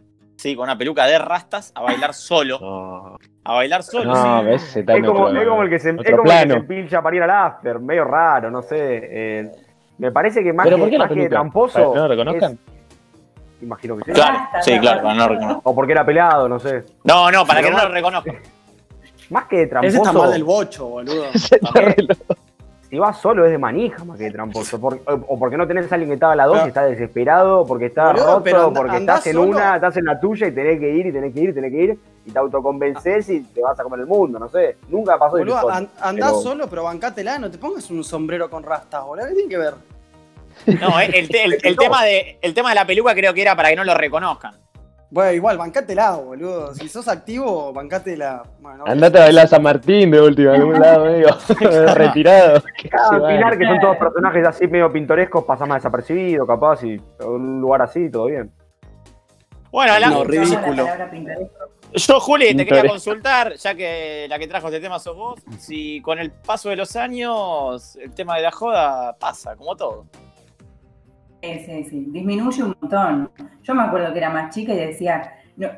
sí, con una peluca de rastas, a bailar solo. No, A bailar solo, no sí. ves, Es como, otro- es como el que se, es otro como el que se plano. empilcha para ir al after, medio raro, no sé. eh, me parece que más ¿Pero que, por qué la más que tramposo. ¿Para que no lo reconozcan? es- imagino que sí. Claro, sí, claro, para no reconocer. O porque era pelado, no sé. No, no, para Pero que no lo reconozca. Más que de tramposo. Ese está mal del bocho, boludo. Si vas solo es de manija más que de tramposo. Por- o porque no tenés a alguien que está a la dos y está desesperado, porque está Boludo, roto, pero anda- porque estás en solo. una, estás en la tuya y tenés que ir y tenés que ir y tenés que ir y te autoconvences y te vas a comer el mundo, no sé. Nunca pasó de Boludo, solo. an- andá Pero- solo, pero bancátela, no te pongas un sombrero con rastas, boludo. ¿Qué tiene que ver? No, el, te- el- el tema de, el tema de la peluca creo que era para que no lo reconozcan. Bueno, igual, bancátela, boludo. Si sos activo, bancátela. Bueno, Andate a bailar a San Martín de última, en algún lado medio retirado. Cada. Pilar, que son todos personajes así medio pintorescos, pasás más desapercibido, capaz, y en un lugar así, todo bien. Bueno, la- No, ridículo. yo, Juli, te quería consultar, ya que la que trajo este tema sos vos, si con el paso de los años el tema de la joda pasa, como todo. Sí, sí, sí. Disminuye un montón. Yo me acuerdo que era más chica y decía, no,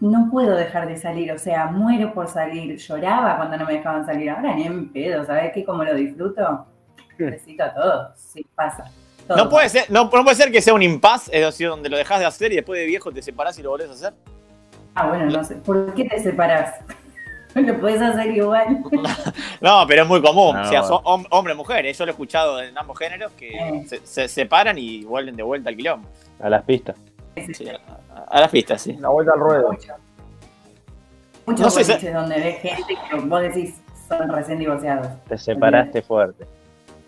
no puedo dejar de salir, o sea, muero por salir. Lloraba cuando no me dejaban salir. Ahora ni en pedo, ¿sabes qué? Como lo disfruto. Necesito a todos. Sí, pasa. Todo No puede, ser, no, no puede ser que sea un impas, es decir, donde lo dejas de hacer y después de viejo te separás y lo volvés a hacer. Ah, bueno, no sé. ¿Por qué te separás? Lo puedes hacer igual. No, pero es muy común. No, o sea, son hom- hombre mujer. Yo lo he escuchado en ambos géneros que Eh. se, se separan y vuelven de vuelta al quilombo. A las pistas. Sí, a, a las pistas, sí. La vuelta al ruedo. Mucho. Muchos No sé si- boliches donde ves gente que vos decís son recién divorciados. Te separaste fuerte.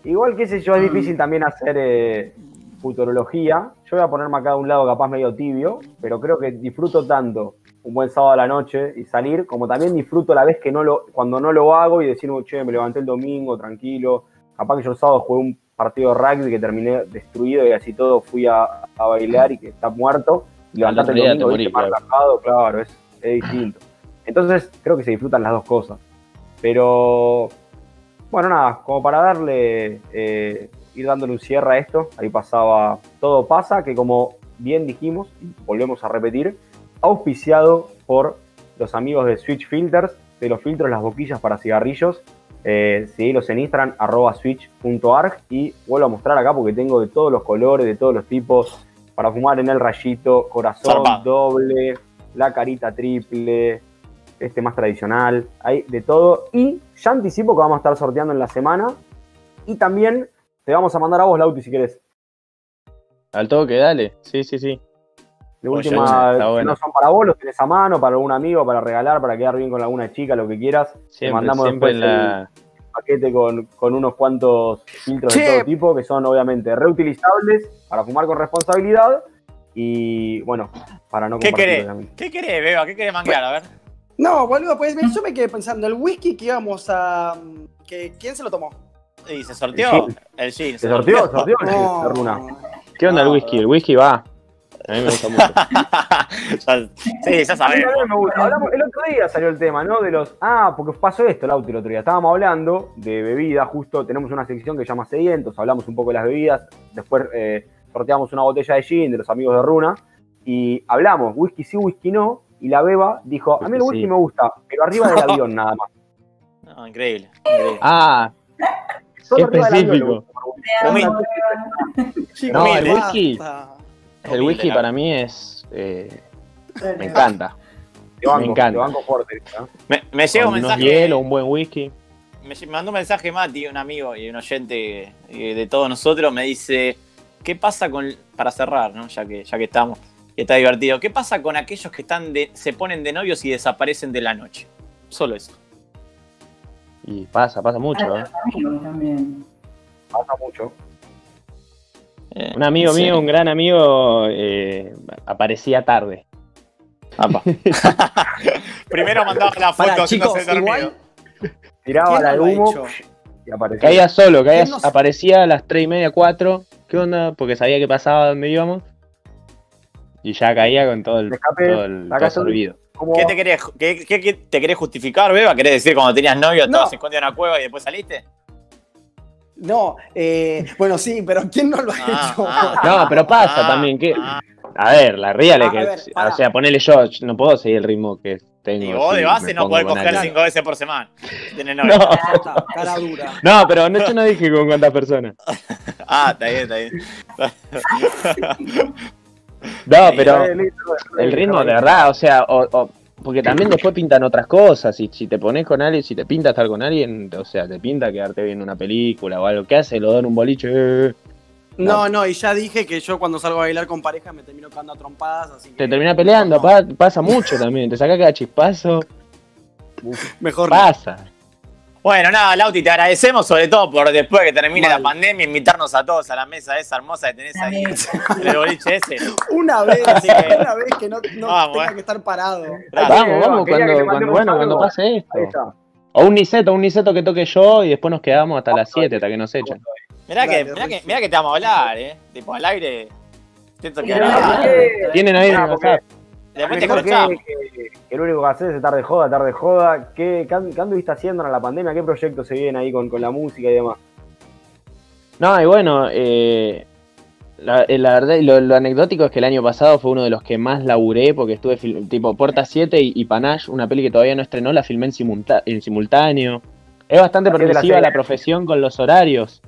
Igual, qué sé yo, es Mm. difícil también hacer eh, futurología. Yo voy a ponerme acá de un lado capaz medio tibio, pero creo que disfruto tanto un buen sábado a la noche y salir, como también disfruto la vez que no lo, cuando no lo hago y decir, che, me levanté el domingo, tranquilo. Capaz que yo el sábado jugué un partido de rugby que terminé destruido y así todo fui a, a bailar y que está muerto. Y otro el domingo, morís, más relajado, claro, es, es distinto. Entonces, creo que se disfrutan las dos cosas. Pero, bueno, nada, como para darle, eh, ir dándole un cierre a esto, ahí pasaba Todo pasa, que como bien dijimos, y volvemos a repetir, auspiciado por los amigos de Switch Filters, de los filtros las boquillas para cigarrillos. Eh, seguilos en Instagram, arroba switch.arg y vuelvo a mostrar acá porque tengo de todos los colores, de todos los tipos, para fumar en el rayito, corazón doble, la carita triple, este más tradicional, hay de todo. Y ya anticipo que vamos a estar sorteando en la semana. Y también te vamos a mandar a vos, Lauti, si querés. Al toque, dale. Sí, sí, sí. De Oye, última, está si bueno. no son para vos, los tenés a mano, para algún amigo, para regalar, para quedar bien con alguna chica, lo que quieras. Te Siempre, mandamos siempre después en la. el paquete con, con unos cuantos filtros de todo tipo, que son obviamente reutilizables, para fumar con responsabilidad. Y bueno, para no ¿Qué querés? ¿Qué querés, Beba? ¿Qué querés manguear? A ver. No, boludo, pues yo me quedé pensando, el whisky que íbamos a. Que, ¿Quién se lo tomó? Y se sorteó El gin. el gin. ¿Se sorteó? ¿Se sorteó? No. de Runa. ¿Qué onda el whisky? El whisky va. A mí me gusta mucho. Ya- sí, ya A mí sabemos. también me gusta. Hablamos- el otro día salió el tema, ¿no? De los. Ah, porque pasó esto, Lauti, el otro día. Estábamos hablando de bebidas, justo tenemos una sección que se llama Sedientos, hablamos un poco de las bebidas. Después eh, sorteamos una botella de gin de los amigos de Runa. Y hablamos, whisky sí, whisky no. Y la beba dijo: A mí el Whisky sí. me gusta, pero arriba del avión nada más. No, increíble. increíble. Ah, Solo Qué avión específico. Chicos, No, el basta. whisky. El whisky para mí es. eh, me encanta. Te banco, Me encanta. te banco fuerte. ¿no? Me, me llega un unos mensaje. hielo, un buen whisky. Me mandó un mensaje Mati, un amigo y un oyente eh, de todos nosotros, me dice, ¿qué pasa con, para cerrar, ¿no? ya, que, ya que estamos, y está divertido, ¿qué pasa con aquellos que están de, se ponen de novios y desaparecen de la noche? Solo eso. Y pasa, pasa mucho, ¿eh? también. Pasa mucho. Eh, Un amigo sí. mío, un gran amigo, eh, aparecía tarde. Primero mandaba la foto Para, haciéndose chicos, dormido. igual, Tiraba ¿quién la no humo hecho? y aparecía. Caía solo, caía, ¿Quién no aparecía a las 3 y media, 4. ¿Qué onda? Porque sabía que pasaba donde íbamos. Y ya caía con todo el, todo todo servido. ¿Cómo ¿Qué te querés, qué, qué- qué te querés justificar, Beba? ¿Querés decir cuando tenías novio No. estabas escondido en una cueva y después saliste? No, eh, bueno, sí, pero ¿quién no lo ha Ah, hecho? ah, No, pero pasa ah, también que. ah. A ver, la real es que. ver, o sea, ponele yo, no puedo seguir el ritmo que tengo. Y vos si de base no podés coger alguien. cinco veces por semana. tenés. No, cara dura. no, pero no, yo no dije con cuántas personas. Ah, está bien, está bien. No, pero el ritmo de verdad, o sea, o- o- porque también después pintan otras cosas. Y si te pones con alguien, si te pinta estar con alguien, o sea, te pinta quedarte viendo una película o algo. ¿Qué hace? Lo dan un boliche. eh, No, no, y ya dije que yo cuando salgo a bailar con pareja me termino cagando a trompadas, así que Te termina peleando, No, pa- pasa mucho también. Te saca cada chispazo, mejor no. Bueno, nada, Lauti, te agradecemos sobre todo por después que termine Mal. la pandemia invitarnos a todos a la mesa esa hermosa que tenés ahí en el boliche ese. Una vez, Así que- una vez que no, no Vamos, tenga eh. que estar parado. Gracias. Vamos, vamos, cuando, cuando, bueno, algo. cuando pase esto. O un niceto, un niceto que toque yo y después nos quedamos hasta las 7, hasta que nos echen. Mirá, que, mirá, que, mirá que te vamos a hablar, eh. Tipo, al aire. Siento que Pero al no, aire. no, Tienen ahí en WhatsApp. Mejor que, que- que lo único que haces es tarde joda, tarde joda. ¿Qué, qué, qué anduviste haciendo en la pandemia? ¿Qué proyectos se vienen ahí con, con la música y demás? No, y bueno, eh, la, eh, la verdad, y lo, lo anecdótico es que el año pasado fue uno de los que más laburé porque estuve, tipo, Puerta 7 y, y Panache, una peli que todavía no estrenó, la filmé en, simulta- en simultáneo. Es bastante Así de la progresiva serie. la profesión con los horarios.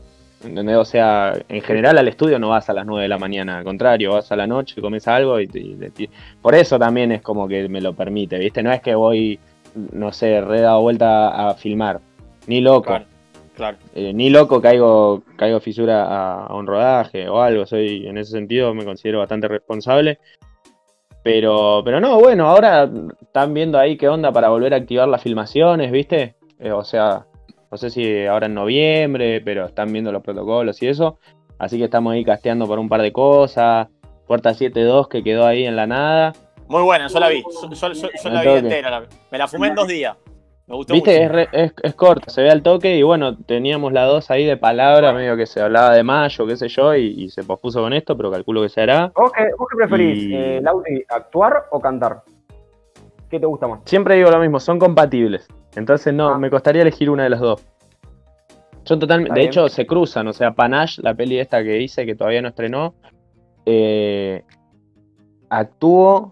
¿Entendés? O sea, en general al estudio no vas a las 9 de la mañana, al contrario, vas a la noche, comes algo y, te- y te- por eso también es como que me lo permite, ¿viste? No es que voy, no sé, re dado vuelta a filmar, ni loco. Claro, claro. Eh, ni loco caigo, caigo fisura a, a un rodaje o algo. Soy, en ese sentido, me considero bastante responsable. Pero, pero no, bueno, ahora están viendo ahí qué onda para volver a activar las filmaciones, ¿viste? Eh, o sea, no sé si ahora en noviembre, pero están viendo los protocolos y eso. Así que estamos ahí casteando por un par de cosas. Puerta 7-2 que quedó ahí en la nada. Muy buena, yo la vi. Yo, yo- yo- yo la vi toque. entera. la- me la fumé en dos días. Me gustó Viste, es, mucho. re- es, es corta, se ve al toque y bueno, teníamos la dos ahí de palabra, medio que se hablaba de mayo, qué sé yo, y, y se pospuso con esto, pero calculo que se hará. ¿Vos qué, vos qué preferís, Y- eh, Lauti, actuar o cantar? ¿Qué te gusta más? Siempre digo lo mismo, son compatibles. Entonces no, Ah. me costaría elegir una de las dos. Son totalmente, de bien. hecho se cruzan, o sea, Panache, la peli esta que hice, que todavía no estrenó, eh, actúo,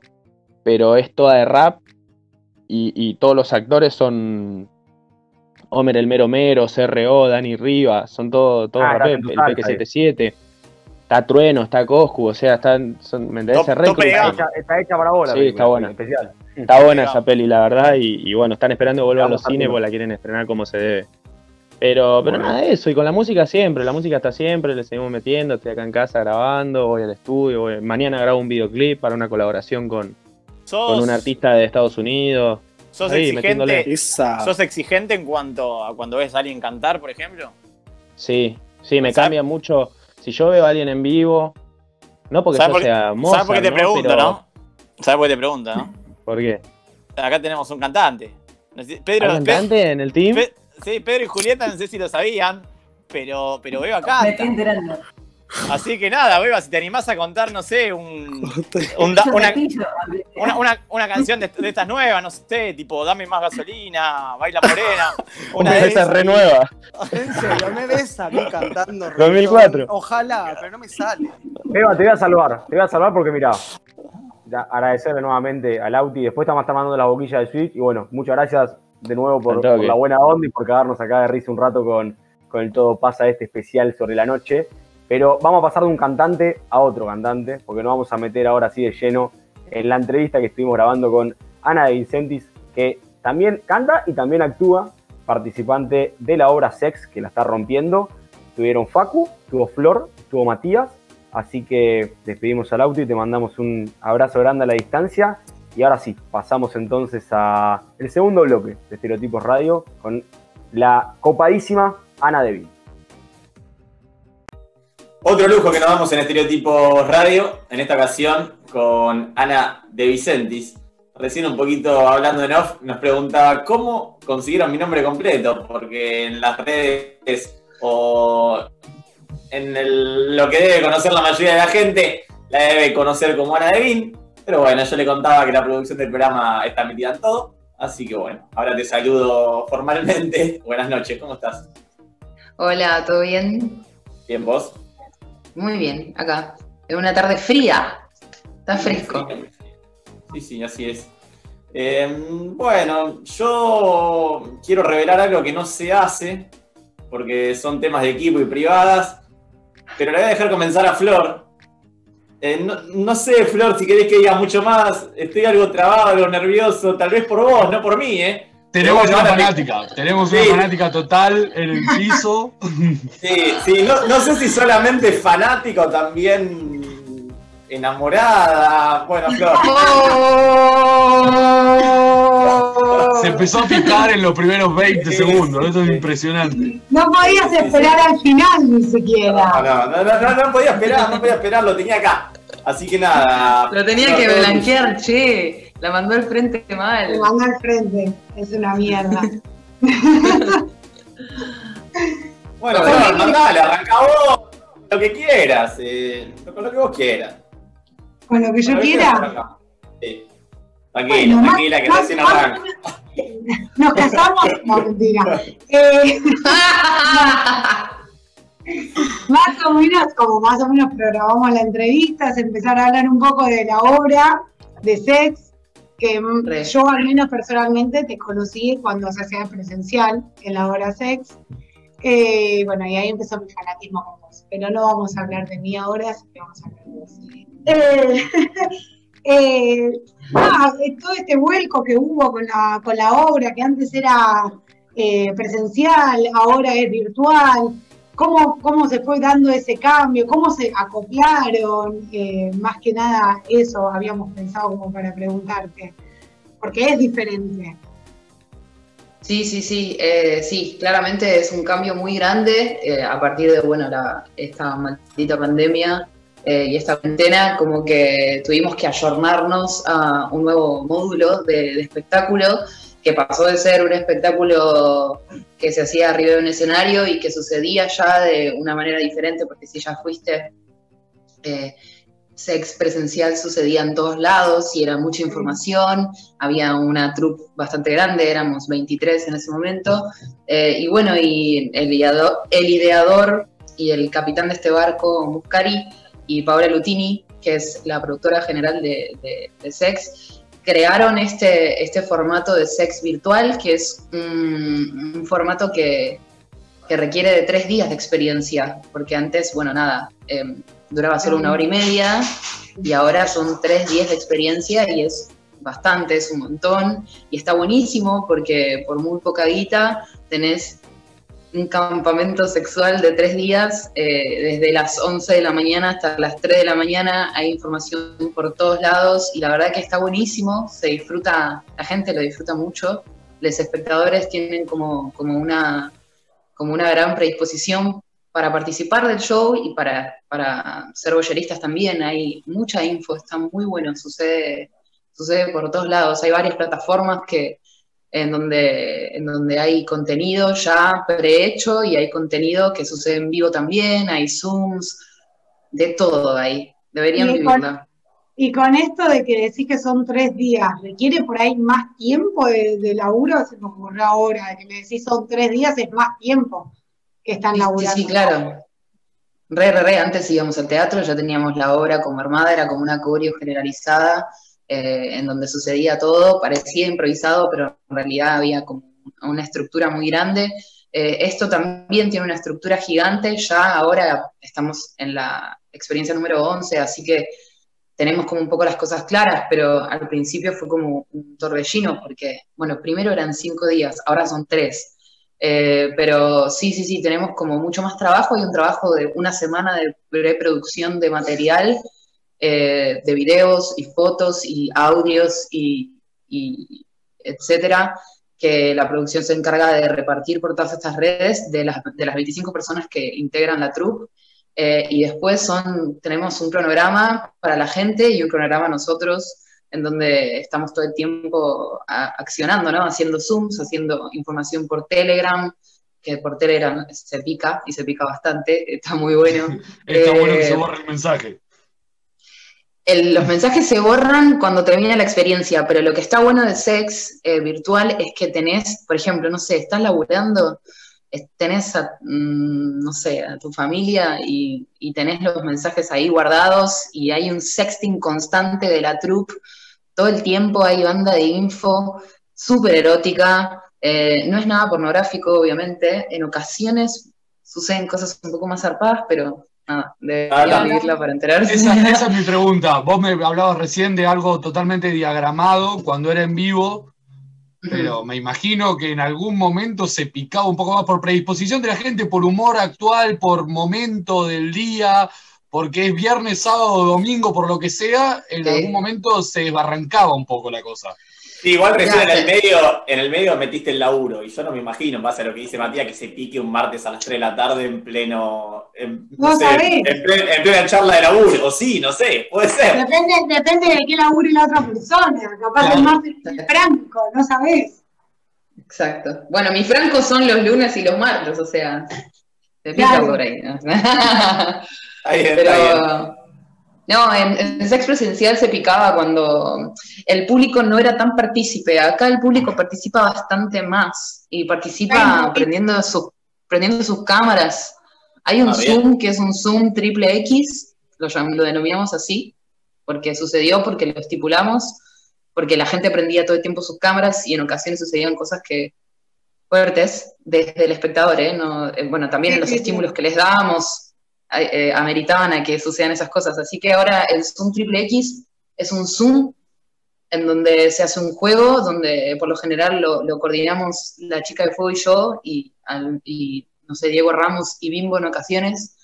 pero es toda de rap, y, y todos los actores son Homer el Mero Mero, CRO, Dani Rivas, son todos todo Ah, el ahí. PQ77, está Trueno, está Coscu, o sea, están, son, ¿me entendés? Top-. Está hecha, está hecha para vos la Sí, película, está buena. Especial. Está buena esa peli, la verdad, y, y bueno, están esperando que vuelva a los cines porque la quieren estrenar como se debe. Pero, pero Bueno. nada de eso, y con la música siempre, la música está siempre, le seguimos metiendo, estoy acá en casa grabando, voy al estudio, voy- mañana grabo un videoclip para una colaboración con, Sos, con un artista de Estados Unidos. sos ahí, exigente. metiéndole. Esa. ¿Sos exigente en cuanto a cuando ves a alguien cantar, por ejemplo? Sí, sí, me cambia mucho. Si yo veo a alguien en vivo, no porque ¿Sabes yo por qué- sea Mozart, ¿Sabes por qué te ¿no? pregunto, Pero- no? ¿Sabes por qué te pregunto, no? ¿Por qué? Acá tenemos un cantante. No sé- ¿Hay Pedro, Pe- cantante en el team? Pe- sí, Pedro y Julieta, no sé si lo sabían, pero, pero Beba Me estoy canta. enterando. Así que nada, Beba, si te animás a contar, no sé, un, una, una, una- una canción de, de estas nuevas, no sé, tipo Dame más gasolina, Baila Morena. Una de esa esas. es renueva. En serio, me ves a mí cantando. 2004. reggaetón. Ojalá, pero no me sale. Eva, te voy a salvar, te voy a salvar porque mirá, agradecerle nuevamente a Lauti, después estamos tomando la boquilla de Switch y bueno, muchas gracias de nuevo por, Al por la buena onda y por quedarnos acá de risa un rato con, con el Todo pasa este especial sobre la noche. Pero vamos a pasar de un cantante a otro cantante, porque nos vamos a meter ahora así de lleno en la entrevista que estuvimos grabando con Ana de Vincentis, que también canta y también actúa, participante de la obra Sex, que la está rompiendo. Tuvieron Facu, tuvo Flor, tuvo Matías, así que despedimos al auto y te mandamos un abrazo grande a la distancia. Y ahora sí, pasamos entonces a el segundo bloque de Estereotipos Radio con la copadísima Ana Devin. Otro lujo que nos damos en Estereotipo Radio, en esta ocasión con Ana De Vicentis. Recién un poquito hablando en off, nos preguntaba cómo consiguieron mi nombre completo, porque en las redes o en el- lo que debe conocer la mayoría de la gente, la debe conocer como Ana Devin. Pero bueno, yo le contaba que la producción del programa está metida en todo. Así que bueno, ahora te saludo formalmente. Buenas noches, ¿cómo estás? Hola, ¿todo bien? ¿Bien vos? Muy bien, acá. Es una tarde fría. Está fresco. Sí, sí, así es. Eh, bueno, yo quiero revelar algo que no se hace, porque son temas de equipo y privadas, pero le voy a dejar comenzar a Flor. Eh, no, no sé, Flor, si querés que diga mucho más, estoy algo trabado, algo nervioso, tal vez por vos, no por mí, ¿eh? Tenemos una fanática, tenemos Sí. una fanática total en el piso. Sí, sí, no, no sé si solamente fanático, también enamorada. Bueno, Flor. Se empezó a picar en los primeros 20 segundos, esto es impresionante. No podías esperar al final ni siquiera. no, no, no, no, no podía esperar, no podía esperar, lo tenía acá. Así que nada. Lo tenía que blanquear, che. La mandó al frente mal. mandó al frente. Es una mierda. Bueno, Flor, mandale, arranca vos. Lo que quieras, eh, con lo que vos quieras. Con lo que yo Con lo que quiera. Sí. Tranquila, Bueno, más- tranquila, que más- recién arranca. Nos casamos. No, mentira. Eh, más o menos, como más o menos programamos la entrevista, es empezar a hablar un poco de la obra de Sex, que mm, Re. yo al menos personalmente te conocí cuando se hacía presencial en la obra Sex. Eh, bueno, y ahí empezó mi fanatismo con vos. Pero no vamos a hablar de mí ahora, así que vamos a hablar de vos. Eh, eh, nada, eh, todo este vuelco que hubo con la, con la obra, que antes era presencial, ahora es virtual, cómo, cómo se fue dando ese cambio, cómo se acoplaron, eh, más que nada eso habíamos pensado como para preguntarte, porque es diferente. Sí, sí, sí, eh, sí, claramente es un cambio muy grande eh, a partir de, bueno, esta maldita pandemia y esta cuarentena, como que tuvimos que ayornarnos a un nuevo módulo de espectáculo que pasó de ser un espectáculo que se hacía arriba de un escenario y que sucedía ya de una manera diferente, porque si ya fuiste, eh, sex presencial sucedía en todos lados y era mucha información, había una troupe bastante grande, éramos 23 en ese momento, eh, y bueno, y el ideador, el ideador y el capitán de este barco, Muscari, y Paola Lutini, que es la productora general de, de- de Sex, crearon este, este formato de sex virtual, que es un, un formato que, que requiere de tres días de experiencia, porque antes, bueno, nada, em, duraba solo una hora y media, y ahora son tres días de experiencia y es bastante, es un montón, y está buenísimo porque por muy poca guita tenés un campamento sexual de tres días, eh, desde las 11 de la mañana hasta las 3 de la mañana, hay información por todos lados y la verdad que está buenísimo, se disfruta, la gente lo disfruta mucho, los espectadores tienen como, como, una, como una gran predisposición para participar del show y para, para ser boyeristas también, hay mucha info, está muy bueno, sucede, sucede por todos lados, hay varias plataformas que en donde, en donde hay contenido ya prehecho y hay contenido que sucede en vivo también, hay Zooms, de todo ahí. Deberían Y con- vivirla. Y con esto de que decís que son tres días, ¿requiere por ahí más tiempo de, de laburo? Se me ocurrió ahora, de que me decís son tres días, es más tiempo que están Sí, sí, laburando. sí, claro. Re, re, re, antes íbamos al teatro, ya teníamos la obra como armada, era como una coreo generalizada, eh, en donde sucedía todo, parecía improvisado, pero en realidad había como una estructura muy grande. Eh, esto también tiene una estructura gigante, ya ahora estamos en la experiencia número 11, así que tenemos como un poco las cosas claras, pero al principio fue como un torbellino, porque, bueno, primero eran cinco días, ahora son tres. Eh, pero sí, sí, sí, tenemos como mucho más trabajo y un trabajo de una semana de preproducción de material, eh, de videos y fotos y audios y, y etcétera, que la producción se encarga de repartir por todas estas redes de las, de las 25 personas que integran la troupe. Eh, y después son, tenemos un cronograma para la gente y un cronograma nosotros, en donde estamos todo el tiempo a- accionando, ¿no? Haciendo Zooms, haciendo información por Telegram, que por Telegram se pica y se pica bastante, está muy bueno. Está bueno que Eh, se borre el mensaje. Los mensajes se borran cuando termina la experiencia, pero lo que está bueno de sex eh, virtual es que tenés, por ejemplo, no sé, estás laburando, tenés a, mm, no sé, a tu familia y, y tenés los mensajes ahí guardados y hay un sexting constante de la troupe, todo el tiempo hay banda de info súper erótica, eh, no es nada pornográfico, obviamente, en ocasiones suceden cosas un poco más zarpadas, pero Ah, vivirla para enterarse. Esa, esa es mi pregunta. Vos me hablabas recién de algo totalmente diagramado cuando era en vivo, pero me imagino que en algún momento se picaba un poco más por predisposición de la gente, por humor actual, por momento del día, porque es viernes, sábado, domingo, por lo que sea, en Sí. algún momento se desbarrancaba un poco la cosa. Sí, igual recién en el medio, en el medio metiste el laburo, y yo no me imagino, en base a lo que dice Matías, que se pique un martes a las 3 de la tarde en pleno, en, no sé, en, plen- en plena charla de laburo, o sí, no sé, puede ser. Depende, depende de qué labure la otra persona. Capaz Claro. el martes es franco, no sabés. Exacto. Bueno, mis francos son los lunes y los martes, o sea, se pica Claro. por ahí. ¿no? Ahí está bien. Pero no, en, en sex presencial se picaba cuando el público no era tan partícipe. Acá el público participa bastante más y Ay, participa no. prendiendo, su- prendiendo sus cámaras. Hay un Ah, bien. Zoom que es un Zoom triple X, lo, llam- lo denominamos así, porque sucedió, porque lo estipulamos, porque la gente prendía todo el tiempo sus cámaras y en ocasiones sucedían cosas que fuertes desde el espectador, ¿eh? No, eh, bueno, también en los Sí, sí, sí. estímulos que les dábamos eh, ameritaban a que sucedan esas cosas. Así que ahora el Zoom triple X es un Zoom en donde se hace un juego, donde por lo general lo, coordinamos la chica de fuego y yo, y, al- no sé, Diego Ramos y Bimbo en ocasiones,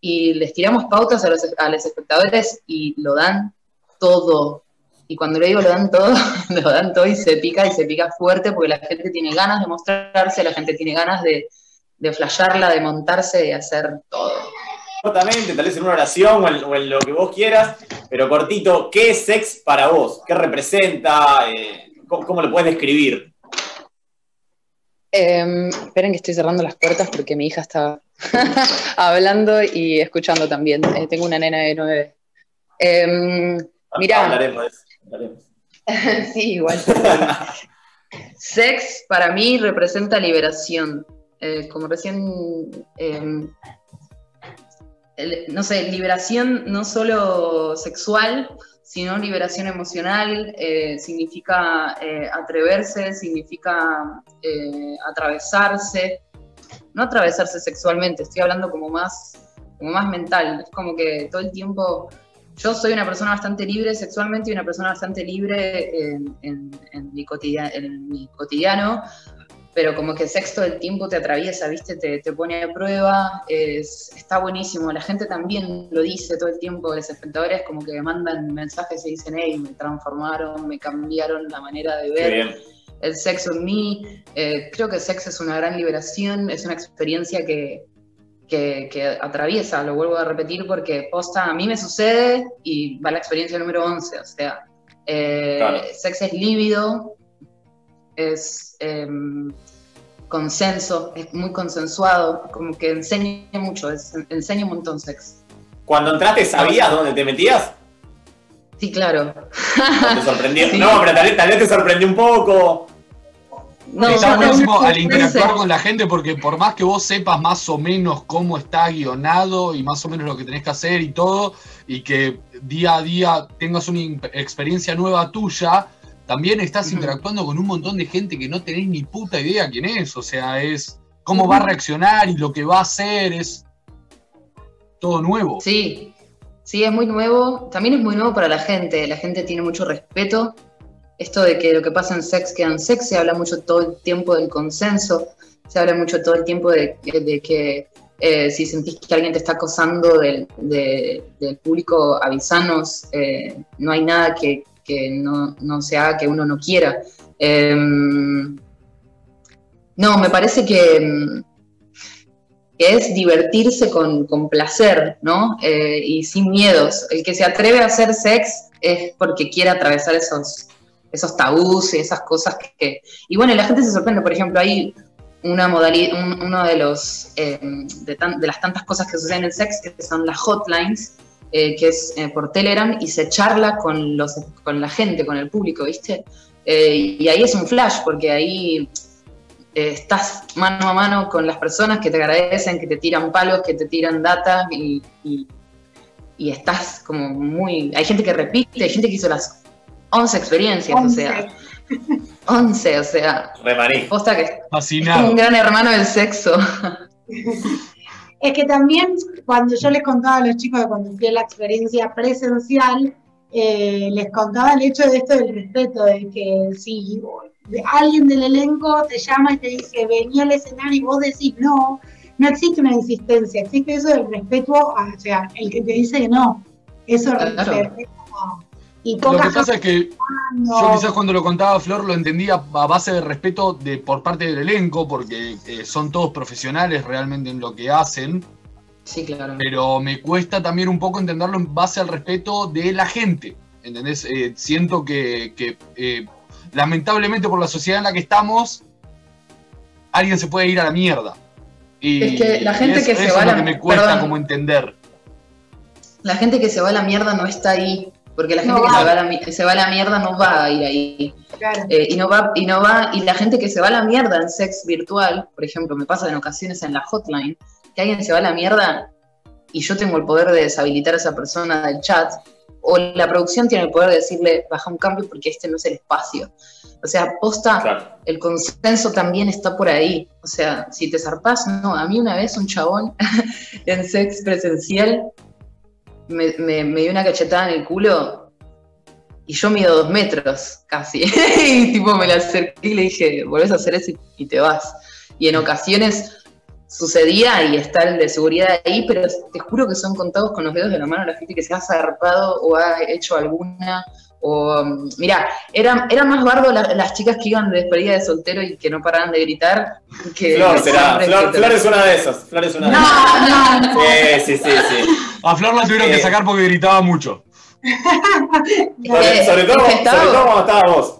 y les tiramos pautas a los, a los espectadores y lo dan todo. Y cuando le digo lo dan todo, lo dan todo y se pica y se pica fuerte porque la gente tiene ganas de mostrarse, la gente tiene ganas de, de flashearla, de montarse, de hacer todo. Cortamente, tal vez en una oración o en, o en lo que vos quieras, pero cortito, ¿qué es sex para vos? ¿Qué representa? Eh, ¿cómo, cómo lo puedes describir? Em, esperen que estoy cerrando las puertas porque mi hija está hablando y escuchando también. Eh, tengo una nena de nueve. Em, Mirá. Hablaremos de eso. hablaremos. sí, igual. Sex para mí representa liberación. Eh, como recién, em, no sé, liberación no solo sexual, sino liberación emocional, eh, significa eh, atreverse, significa eh, atravesarse, no atravesarse sexualmente, estoy hablando como más, como más mental, es como que todo el tiempo yo soy una persona bastante libre sexualmente y una persona bastante libre en, en- en en mi cotidiano, pero como que el sexto del tiempo te atraviesa, ¿viste? Te, te pone a prueba, es, está buenísimo. La gente también lo dice todo el tiempo, los espectadores como que mandan mensajes y dicen, hey, me transformaron, me cambiaron la manera de ver el sexo en mí. Eh, creo que sexo es una gran liberación, es una experiencia que, que, que atraviesa, lo vuelvo a repetir porque posta a mí me sucede y va la experiencia número 11, o sea, eh, Claro. sexo es lívido, es em, consenso, es muy consensuado, como que enseña mucho, es- enseña un montón sexo. Cuando entraste, ¿sabías dónde te metías? Sí, claro. ¿O te sorprendió? Sí. No, pero tal vez, tal vez te sorprendió un poco. No, está buenísimo también- al interactuar con la gente porque por más que vos sepas más o menos cómo está guionado y más o menos lo que tenés que hacer y todo, y que día a día tengas una experiencia nueva tuya, también estás interactuando con un montón de gente que no tenés ni puta idea quién es. O sea, es cómo va a reaccionar y lo que va a hacer es todo nuevo. Sí, sí, es muy nuevo. También es muy nuevo para la gente. La gente tiene mucho respeto. Esto de que lo que pasa en sex queda en sex, se habla mucho todo el tiempo del consenso, se habla mucho todo el tiempo de, de que eh, si sentís que alguien te está acosando del, de- del público, avisanos. eh, no hay nada que, que no, no se haga que uno no quiera. Em, no, me parece que, que es divertirse con, con placer, ¿no? Eh, y sin miedos. El que se atreve a hacer sex es porque quiere atravesar esos, esos tabús y esas cosas que... Y bueno, la gente se sorprende, por ejemplo, hay una modalidad, un- uno de los tan- de las tantas cosas que suceden en el sex, que son las hotlines, eh, que es eh, por Telegram, y se charla con, los, con la gente, con el público, ¿viste? Eh, y ahí es un flash, porque ahí eh, estás mano a mano con las personas que te agradecen, que te tiran palos, que te tiran data, y, y- y estás como muy... Hay gente que repite, hay gente que hizo las 11 experiencias, o sea, 11, o sea, Remarí. posta que es como Fascinado. un gran hermano del sexo. Es que también cuando yo les contaba a los chicos de cuando fui a la experiencia presencial, eh, les contaba el hecho de esto del respeto, de que si alguien del elenco te llama y te dice vení al escenario y vos decís no, no existe una insistencia, existe eso del respeto, a- o sea, el que te dice que no, eso Claro. se y Lo que pasa es que no- Yo quizás cuando lo contaba Flor lo entendía a base de respeto de, por parte del elenco, porque eh, son todos profesionales realmente en lo que hacen, Sí, claro. pero me cuesta también un poco entenderlo en base al respeto de la gente. ¿Entendés? Eh, siento que, que, eh, lamentablemente por la sociedad en la que estamos, alguien se puede ir a la mierda. Y Es que la gente que se va a la- que me cuesta perdón. como entender. La gente que se va a la mierda no está ahí, porque la No gente que va. se va, a la, se va a la mierda no va a ir ahí. claro. Eh, y no va, y no va, y la gente que se va a la mierda en sex virtual, por ejemplo, me pasa en ocasiones en la hotline, que alguien se va a la mierda y yo tengo el poder de deshabilitar a esa persona del chat, o la producción tiene el poder de decirle, baja un cambio porque este no es el espacio. O sea, posta, Claro. el consenso también está por ahí. O sea, si te zarpás, no. A mí una vez un chabón en sex presencial me, me- me dio una cachetada en el culo y yo mido dos metros casi. y tipo me la acerqué y le dije, volvés a hacer eso y- te vas. Y en ocasiones sucedía y está el de seguridad ahí, pero te juro que son contados con los dedos de la mano la gente que se ha zarpado o ha hecho alguna. O, mira, eran era más bardo la- las chicas que iban de despedida de soltero y que no paraban de gritar que Flor será. Flor, es una de esas. Flor es una de No, esas. no, no. Sí, sí, sí, sí. A Flor la tuvieron que Eh. sacar porque gritaba mucho. Sobre, Eh, sobre todo, sobre estaba- todo cuando vos.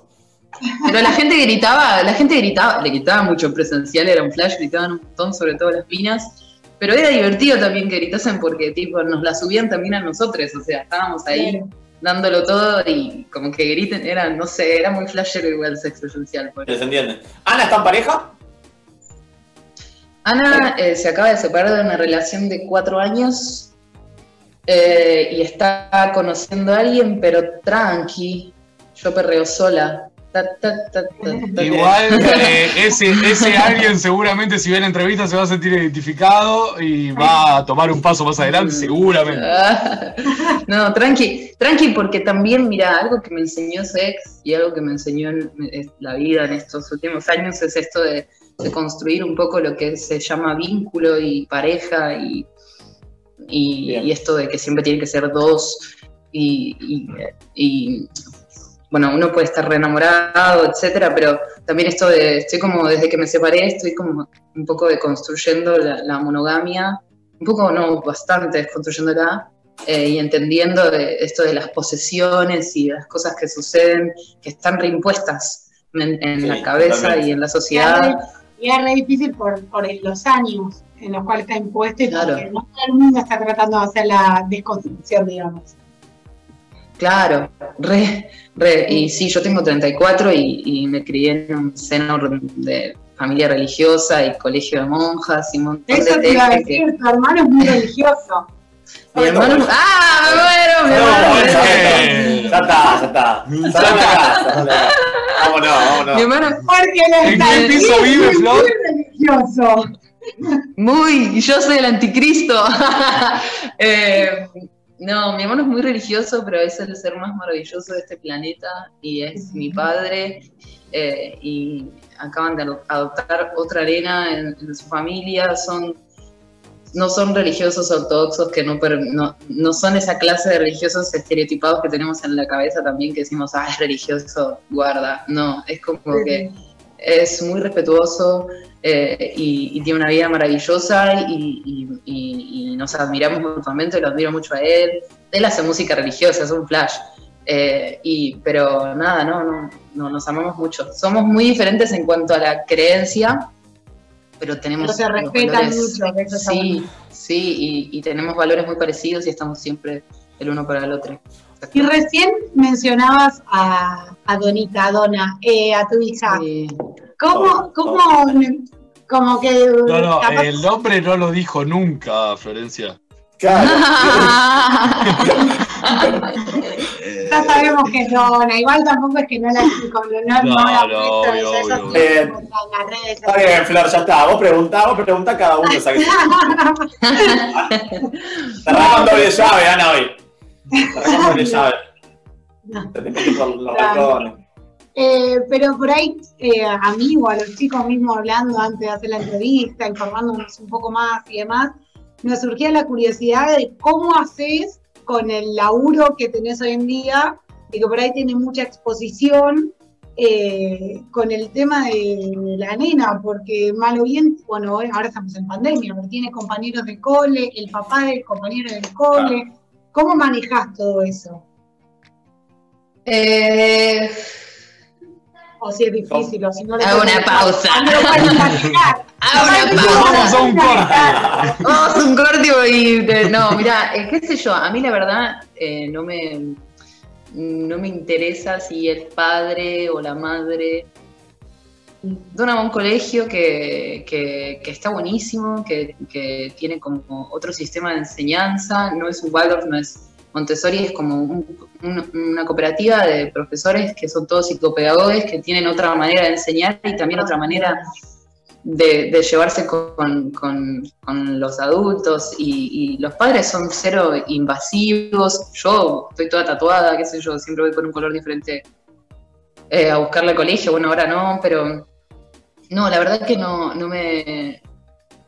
Pero la gente gritaba, la gente gritaba, le gritaba mucho en presencial, era un flash, gritaban un montón, sobre todo las pinas. Pero era divertido también que gritasen porque tipo nos la subían también a nosotros, o sea, estábamos ahí Claro. dándolo todo y como que griten, era, no sé, era muy flashero igual sexo presencial. por Se entiende. ¿Ana está en pareja? Ana eh, se acaba de separar de una relación de cuatro años eh, y está conociendo a alguien, pero tranqui, yo perreo sola. Ta, ta, ta, ta, ta. Igual eh, ese, ese alguien seguramente si ve la entrevista se va a sentir identificado y va a tomar un paso más adelante, seguramente. Ah, No, tranqui, tranqui, porque también, mira, algo que me enseñó Sex y algo que me enseñó en- en la vida en estos últimos años es esto de, de construir un poco lo que se llama vínculo y pareja y, y, y esto de que siempre tiene que ser dos y, y- y, bueno, uno puede estar re enamorado, etcétera, pero también esto de, estoy como, desde que me separé, estoy como un poco deconstruyendo la, la monogamia, un poco, no, bastante desconstruyéndola, eh, y entendiendo de esto de las posesiones y las cosas que suceden, que están reimpuestas en, en Sí, la cabeza totalmente. y en la sociedad. Y es re difícil por, por los años en los cuales está impuesto y Claro. porque no todo el mundo está tratando de hacer la desconstrucción, digamos. Claro, re, re. Y sí, yo tengo 34 y, y me crié en un seno de familia religiosa y colegio de monjas y un montón Eso de te iba a que- decir, tu hermano es muy religioso. Mi hermano. ¡Ah! Me muero, me No, muero. ya está, ya está. Sal casa, casa. Vámonos, Mi vámonos. hermano Porque él ¿En qué piso muy, vive, muy Flor? religioso. Muy, yo soy el anticristo. Eh, no, mi hermano es muy religioso, pero es el ser más maravilloso de este planeta y es mi padre. eh, y acaban de ado- adoptar otra arena en, en su familia. Son, no son religiosos ortodoxos que no, no, no son esa clase de religiosos estereotipados que tenemos en la cabeza también que decimos, ah, es religioso, guarda. No, es como que es muy respetuoso eh, y, y tiene una vida maravillosa y, y- y- y nos admiramos mutuamente, lo admiro mucho a él. Él hace música religiosa, es un flash. Eh, y, pero nada, no, no, no, nos amamos mucho. Somos muy diferentes en cuanto a la creencia, pero tenemos Pero se respetan valores- mucho, que eso Sí, bueno. sí, y, y tenemos valores muy parecidos y estamos siempre el uno para el otro. Y recién mencionabas a, a Donita, a Donna, eh, a tu hija. Sí. ¿Cómo, cómo, como que... No, no, capaz- el nombre no lo dijo nunca, Florencia. Claro. Ya sabemos que es Donna, igual tampoco es que no la no, no, No, la obvio, se Eh, las redes. Está bien, Flor, ya está. Vos preguntá, vos preguntá cada uno. Cerrá con doble llave, Ana, hoy. Cerrá con doble llave. Metes por los balcones. Eh, pero por ahí, eh, a mí o a los chicos mismos hablando antes de hacer la entrevista, informándonos un poco más y demás, me surgía la curiosidad de cómo haces con el laburo que tenés hoy en día y que por ahí tiene mucha exposición eh, con el tema de la nena, porque mal o bien, bueno, ahora estamos en pandemia, pero tiene compañeros de cole, el papá del compañero del cole. ¿Cómo manejás todo eso? Eh, O si es difícil, o si no lo Hago una pausa. hago una Vamos pausa. a un corte. Vamos a un corte y no, mira, eh, qué sé yo, a mí la verdad eh, no me no me interesa si el padre o la madre dona a un colegio que, que- que está buenísimo, que, que tiene como otro sistema de enseñanza, no es un Waldorf, no es Montessori, es como un- un- una cooperativa de profesores que son todos psicopedagogos, que tienen otra manera de enseñar y también otra manera de, llevarse con, los adultos y, los padres son cero invasivos. Yo estoy toda tatuada, qué sé yo, siempre voy con un color diferente eh, a buscarle al colegio. Bueno, ahora no, pero no, la verdad que no, no me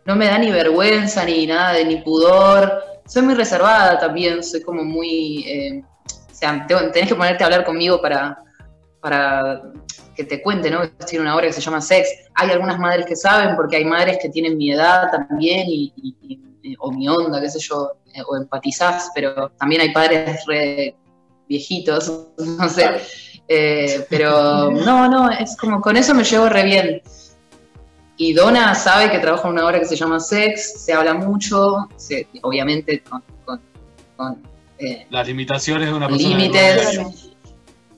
no me da ni vergüenza ni nada de ni pudor. Soy muy reservada también, soy como muy eh, o sea, tenés que ponerte a hablar conmigo para, para que te cuente, ¿no? Estoy en una obra que se llama Sex. Hay algunas madres que saben, porque hay madres que tienen mi edad también, y, y- y- o mi onda, qué sé yo, eh, o empatizás, pero también hay padres re viejitos, no sé. Eh, pero no, no, es como con eso me llevo re bien. Y Donna sabe que trabaja en una obra que se llama Sex, se habla mucho, se- obviamente con, con- con, eh, Las limitaciones de una persona. límites.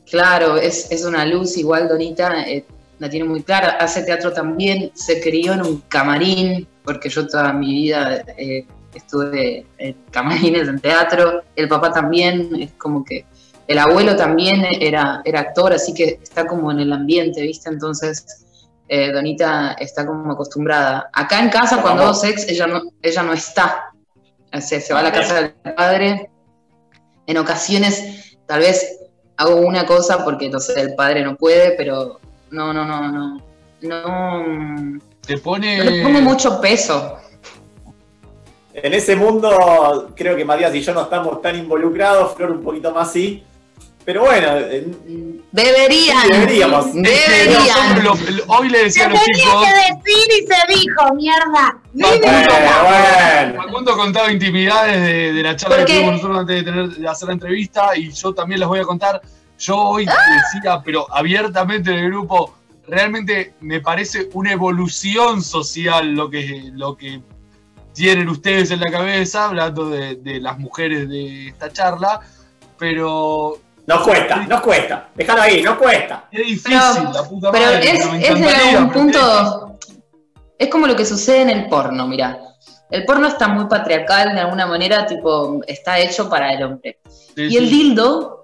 Claro, es, es una luz igual, Donita, eh, la tiene muy clara. Hace teatro también, se crió en un camarín, porque yo toda mi vida eh, estuve en camarines en teatro. El papá también, es como que el abuelo también era, era actor, así que está como en el ambiente, ¿viste? Entonces, eh, Donita está como acostumbrada. Acá en casa, cuando hago sex, ella no, ella no está. O sea, se va a la casa del padre. En ocasiones, tal vez hago una cosa porque, no sé, el padre no puede, pero no, no, no, no. No, no Te pone. le pongo mucho peso. En ese mundo, creo que Matías y yo no estamos tan involucrados, Flor un poquito más sí. Pero bueno, en- Deberían. Deberíamos. Deberían. lo- hoy le Se decía a los tenía chicos. que decir y se dijo, mierda. bueno, bueno. Facundo contaba intimidades de, de la charla que tuvimos nosotros antes de, tener, de hacer la entrevista y yo también las voy a contar. Yo hoy decía, pero abiertamente en el grupo, realmente me parece una evolución social lo que, lo que tienen ustedes en la cabeza, hablando de, de las mujeres de esta charla, pero Nos cuesta, nos cuesta. Déjalo ahí, nos cuesta. es difícil, Pero- la puta Pero madre. es, me es de encantaría, algún pero punto. Es como lo que sucede en el porno, mira. El porno está muy patriarcal de alguna manera, tipo, está hecho para el hombre. Sí, Y el dildo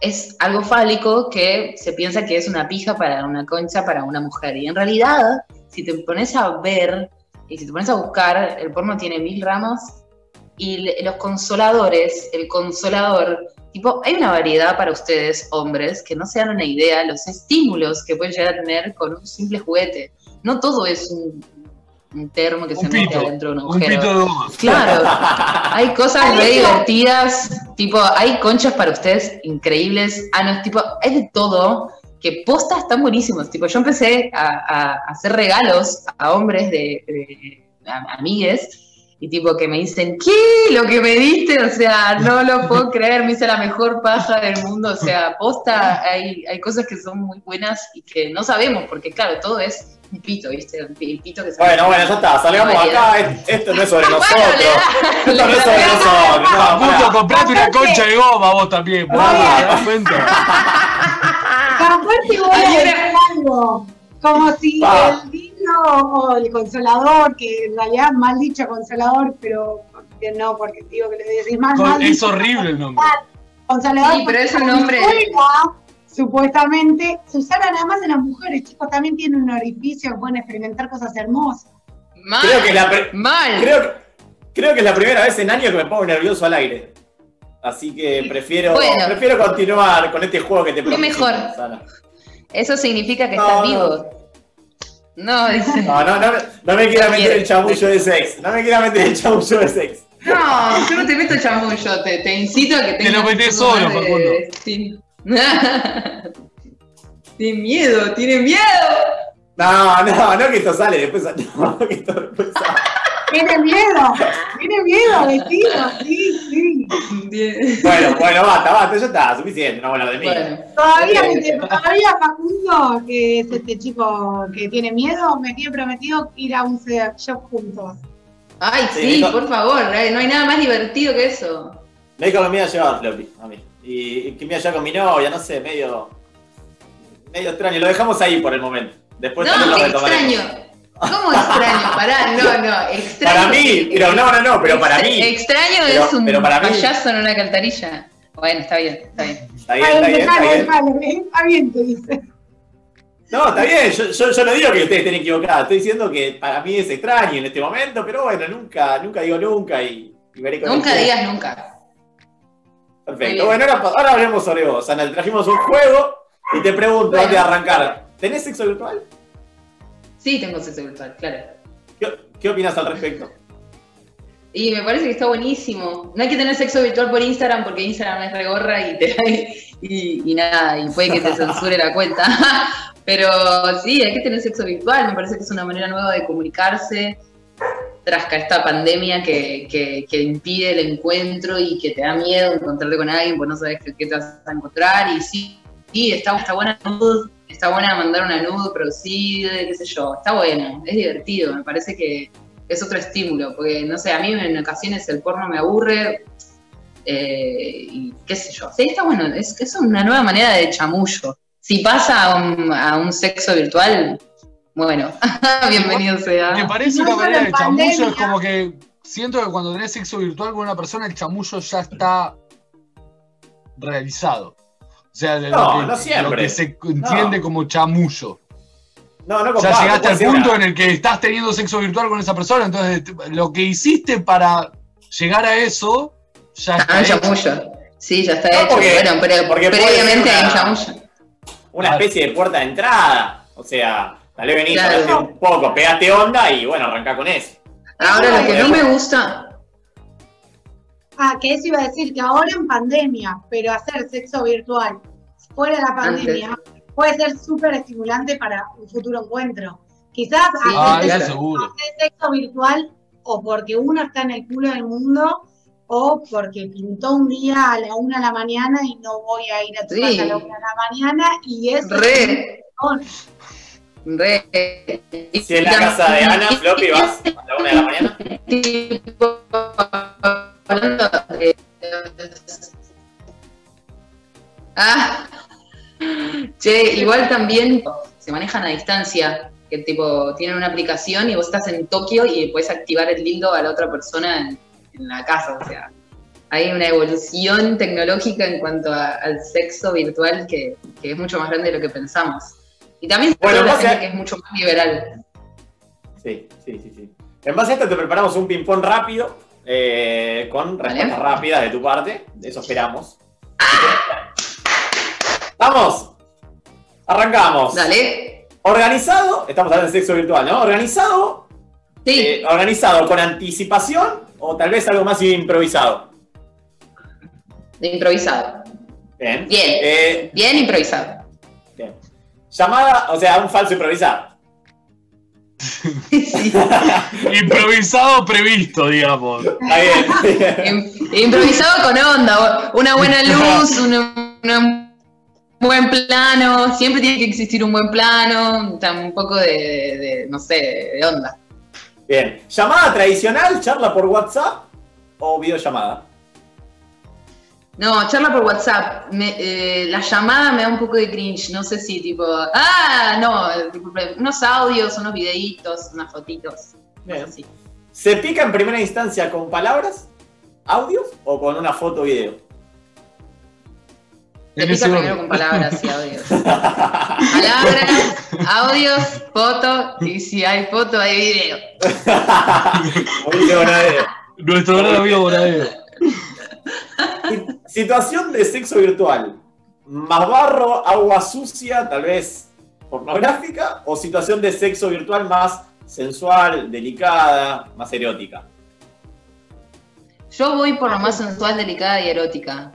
es algo fálico que se piensa que es una pija para una concha para una mujer. Y en realidad, si te pones a ver y si te pones a buscar, el porno tiene mil ramas y los consoladores, el consolador, tipo, hay una variedad para ustedes, hombres, que no se dan una idea los estímulos que pueden llegar a tener con un simple juguete. No todo es un, un termo que Un se mete pito, adentro de un un agujero. pito de. Claro, hay cosas re divertidas, tipo, hay conchas para ustedes increíbles, ah, no, es tipo, hay de todo, que posta están buenísimos. Tipo, yo empecé a, a hacer regalos a hombres de, de a- amigues y tipo que me dicen, ¿qué? Lo que me diste, o sea, no lo puedo creer, me hice la mejor paja del mundo, o sea, posta, hay, hay cosas que son muy buenas y que no sabemos, porque claro, todo es un pito, ¿viste? Un pi- pito que se Bueno, bueno, ya está, salgamos acá. es- Esto no es sobre nosotros. Esto no es sobre nosotros. No, comprate una concha de goma vos también, boludo, ¿te das cuenta? Voy a como si Pa. el o el consolador, que en realidad mal dicho consolador, pero porque no, porque digo que le decís mal, Es dicho, horrible el nombre. Consolador, Sí, pero es un nombre- supuestamente, se usara nada más en las mujeres, chicos, también tienen un orificio, pueden experimentar cosas hermosas. Mal, Creo que la mal. Creo, que- creo que es la primera vez en años que me pongo nervioso al aire. Así que prefiero, Bueno. prefiero continuar con este juego que te propuse, mejor. Eso significa que No, estás no. vivo. No, dice. No, no, no, me- no me quiera meter el chamullo de sex. No me quiera meter el chamullo de sex. No, yo no te meto chamullo, te, te incito a que Te tengas lo metés un poco solo, Facundo. Sí. tiene miedo, tiene miedo. No, no, no que esto sale después. No, que esto después sale. Tiene miedo, tiene miedo, vecino, sí, sí. Bien. Bueno, bueno, basta, basta, ya está, suficiente, no hablar de mí. Bueno, Todavía, me- todavía Facundo, que es este chico que tiene miedo, me tiene prometido ir a un shop juntos. Ay, Sí, por favor, eh, no hay nada más divertido que eso. Me dijo que me iba a llevar Floppy, a mí. Y, y que me iba a llevar con mi novia, no sé, medio. medio extraño. Lo dejamos ahí por el momento. Después también No, lo extraño. ¿Cómo extraño? Pará, no, no, extraño. Para mí, pero no, no, no, pero para mí. Extraño Pero- es un pero para mí- payaso en una alcantarilla. Bueno, está bien, está bien. Está bien, está bien, está dejalo, bien. dejalo. Está bien, te dice. No, está bien, yo, yo, yo no digo que ustedes estén equivocados, estoy diciendo que para mí es extraño en este momento, pero bueno, nunca, nunca digo nunca y, y veré con Nunca digas nunca. Perfecto. Bueno, ahora, ahora hablemos sobre vos, Ana. Trajimos un juego y te pregunto Bueno. antes de arrancar. ¿Tenés sexo virtual? Sí, tengo sexo virtual, claro. ¿Qué, qué opinas al respecto? Y me parece que está buenísimo. No hay que tener sexo virtual por Instagram porque Instagram es regorra y, te, y, y nada, y puede que te censure la cuenta. Pero sí, hay que tener sexo virtual. Me parece que es una manera nueva de comunicarse tras esta pandemia que, que, que impide el encuentro y que te da miedo encontrarte con alguien porque no sabes qué, te vas a encontrar. Y sí, sí está, está buena está buena mandar una nude producida, qué sé yo. Está bueno, es divertido. Me parece que es otro estímulo, porque no sé, a mí en ocasiones el porno me aburre eh, y qué sé yo. Sí, está bueno, es, es una nueva manera de chamullo. Si pasa a un, a un sexo virtual, bueno, bienvenido sea. Me parece No una manera de chamullo, es como que siento que cuando tenés sexo virtual con una persona, el chamullo ya está realizado. Sea, No, lo, que, no siempre. lo que se entiende como chamullo. No, no Ya comparto, llegaste puede al punto en el que estás teniendo sexo virtual con esa persona, entonces t- lo que hiciste para llegar a eso ya Ah, está un hecho. chamullo. Sí, ya está No, hecho. porque- bueno, pero porque previamente hay un chamullo. una especie de puerta de entrada. O sea, tal vez venís, Claro. un poco, pegaste onda y bueno, arrancá con eso. Ahora lo que no me gusta, Ah, que eso iba a decir, que ahora en pandemia, pero hacer sexo virtual fuera de la pandemia puede ser súper estimulante para un futuro encuentro. Quizás Sí, Ah, hacer sexo virtual o porque uno está en el culo del mundo o porque pintó un día a la una de la mañana y no voy a ir a tu Sí. casa a la una de la mañana y eso re, son- re. Si en la casa de Ana, Floppy, vas a la una de la mañana. Tipo, hablando de- Ah, che, igual también se manejan a distancia, que tipo tienen una aplicación y vos estás en Tokio y puedes activar el dildo a la otra persona en, en la casa, o sea, hay una evolución tecnológica en cuanto a- al sexo virtual que, que es mucho más grande de lo que pensamos. Y también Bueno, la gente que es mucho más liberal. Sí, sí, sí, sí. En base a esto te preparamos un ping-pong rápido, eh, con respuestas Vale. rápidas de tu parte. Eso esperamos. ¡Vamos! Arrancamos. Dale. Organizado, estamos hablando de sexo virtual, ¿no? Organizado, Sí. eh, organizado con anticipación o tal vez algo más improvisado. De improvisado. Bien. Bien. Eh, Bien improvisado. bien. Llamada, o sea, un falso improvisado. Improvisado previsto, digamos. Está bien. Im- Improvisado con onda, una buena luz, un buen plano, siempre tiene que existir un buen plano, un poco de, de- de, no sé, de onda. Bien. ¿Llamada tradicional, charla por WhatsApp o videollamada? No, charla por WhatsApp. Me- eh, la llamada me da un poco de cringe. No sé si tipo. Ah, no. eh, tipo, unos audios, unos videitos, unas fotitos. Bien. ¿Se pica en primera instancia con palabras, audios o con una foto o video? En pica primero con palabras y audios. Palabras, audios, foto. Y si hay foto, hay video. Nuestro gran amigo Bonadeo. Si- Situación de sexo virtual. ¿Más barro, agua sucia, tal vez pornográfica? ¿O situación de sexo virtual más sensual, delicada, más erótica? Yo voy por lo más sensual, delicada y erótica.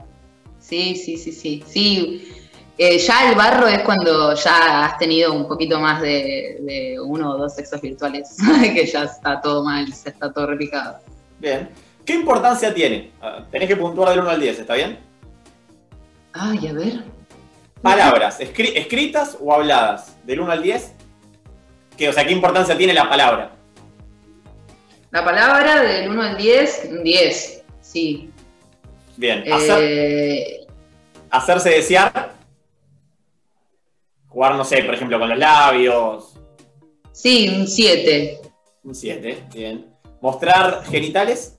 Sí, sí, sí, sí. Sí. Eh, ya el barro es cuando ya has tenido un poquito más de, de uno o dos sexos virtuales, que ya está todo mal, ya está todo repicado. Bien. ¿Qué importancia tiene? Ah, Tenés que puntuar del 1 al 10, ¿está bien? Ay, a ver. Palabras, escri- escritas o habladas, del 1 al 10. ¿Qué, o sea, ¿qué importancia tiene la palabra? La palabra del 1 al 10, un 10. Sí. Bien. Hacer- Eh, hacerse desear. Jugar, no sé, por ejemplo, con los labios. sí, un 7. Un 7, bien. Mostrar genitales.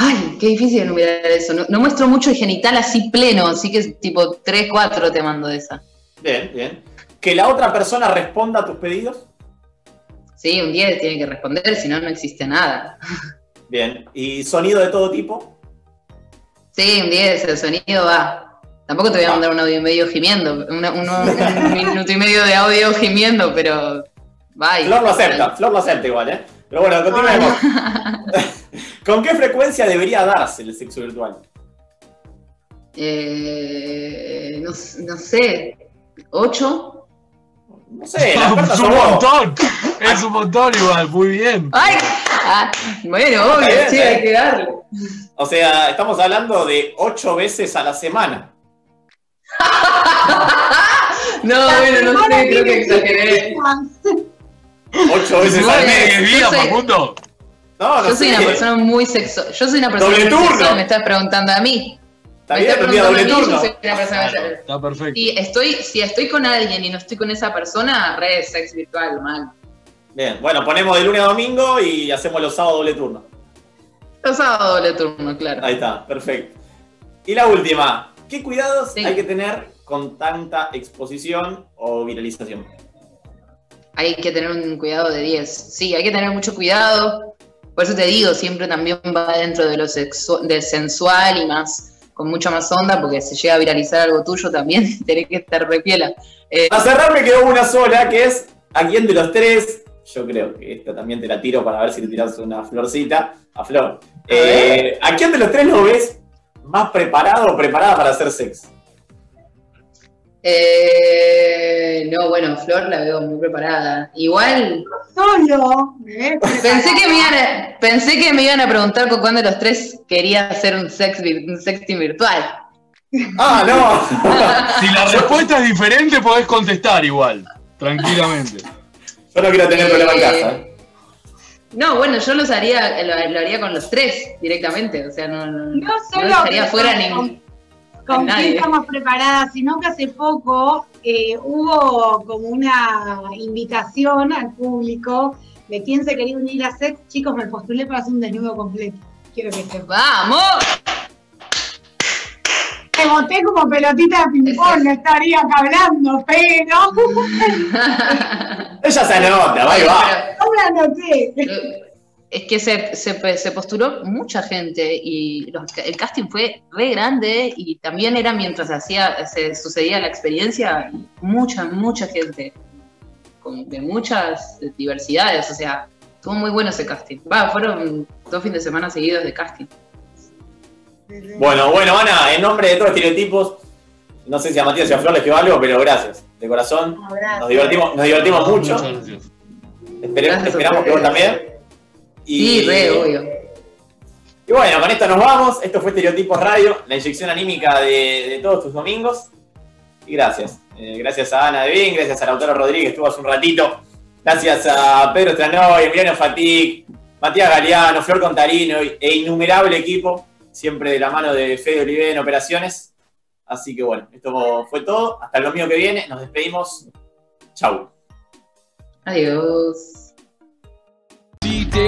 Ay, qué difícil enumerar eso. No, no muestro mucho el genital así pleno, así que tipo 3, 4 te mando de esa. Bien, bien. Que la otra persona responda a tus pedidos. Sí, un 10 tiene que responder, si no, no existe nada. Bien. ¿Y sonido de todo tipo? Sí, un 10, el sonido va. Tampoco te voy a mandar un audio y medio gimiendo, una- uno- un minuto y medio de audio gimiendo, pero y- Flor lo acepta, Flor lo acepta igual, ¿eh? Pero bueno, continuemos. ¿Con qué frecuencia debería darse el sexo virtual? Eh, no, no sé, 8. No sé, Es un montón. Es un montón igual, muy bien. ¡Ay! Ah, bueno, obvio, bien, sí, hay bien. que darle. O sea, estamos hablando de ocho veces a la semana. No, bueno, no sé, creo que exageré. Ocho veces al mes. ¿Diez días, yo sé. Facundo? No, no Yo soy una persona muy sexo. Yo soy una persona Doble muy turno. sexual, me estás preguntando a mí. Está me bien, estás día doble preguntando a mí, turno. yo soy una persona muy sexual. Está perfecto. Si estoy, si estoy con alguien y no estoy con esa persona, red sex virtual, mal. Bien, bueno, ponemos de lunes a domingo y hacemos los sábados doble turno. Los sábados doble turno, claro. Ahí está, perfecto. Y la última, ¿qué cuidados Sí. hay que tener con tanta exposición o viralización? Hay que tener un cuidado de 10. Sí, hay que tener mucho cuidado. Por eso te digo, siempre también va dentro de lo del sensual y más, con mucha más onda, porque si llega a viralizar algo tuyo también tenés que estar repiela. Eh, Para cerrar me quedó una sola, que es ¿a quién de los tres? Yo creo que esta también te la tiro para ver si le tiras una florcita a Flor. Eh, ¿A quién de los tres lo ves más preparado o preparada para hacer sexo? Eh, no, bueno, Flor la veo muy preparada. Igual, Solo. ¿me ves? pensé que, me iban a, pensé que me iban a preguntar con cuál de los tres quería hacer un, sex, vir- un sexting virtual. Ah, no. Si la respuesta es diferente, podés contestar igual. Tranquilamente. Yo no quiero tener Eh, problema en casa. ¿eh? No, bueno, yo los haría, lo, lo haría con los tres directamente, o sea, no, no, No no solo dejaría que fuera con- ningún. Con nadie. quién estamos preparadas, sino que hace poco eh, hubo como una invitación al público de quién se quería unir a sex. Chicos, me postulé para hacer un desnudo completo. Quiero que sepan. ¡Vamos! Me boté como pelotita de ping-pong, no estaría acá hablando, pero Ella se anota, va y va. no me anoté. Es que se, se, se postuló mucha gente y los- el casting fue re grande y también era mientras hacía, se sucedía la experiencia, mucha, mucha gente, con, de muchas diversidades, o sea, estuvo muy bueno ese casting. Va, fueron dos fines de semana seguidos de casting. Bueno, bueno, Ana, en nombre de todos los estereotipos, No sé si a Matías y a Flor les quedó algo, pero gracias, de corazón. Nos divertimos, nos divertimos mucho. Muchas gracias. Espere- Gracias a esperamos que vos también. Y, Sí, re, obvio. Y bueno, con esto nos vamos. Esto fue Estereotipos Radio, la inyección anímica de, de todos tus domingos. Y gracias. Eh, gracias a Ana Devin, gracias a Lautaro Rodríguez, estuvo hace un ratito. Gracias a Pedro Stranoy, Emiliano Fatic, Matías Galeano, Flor Contarino e innumerable equipo, siempre de la mano de Fede Olive en operaciones. Así que bueno, esto fue todo. Hasta el domingo que viene. Nos despedimos. Chau. Adiós.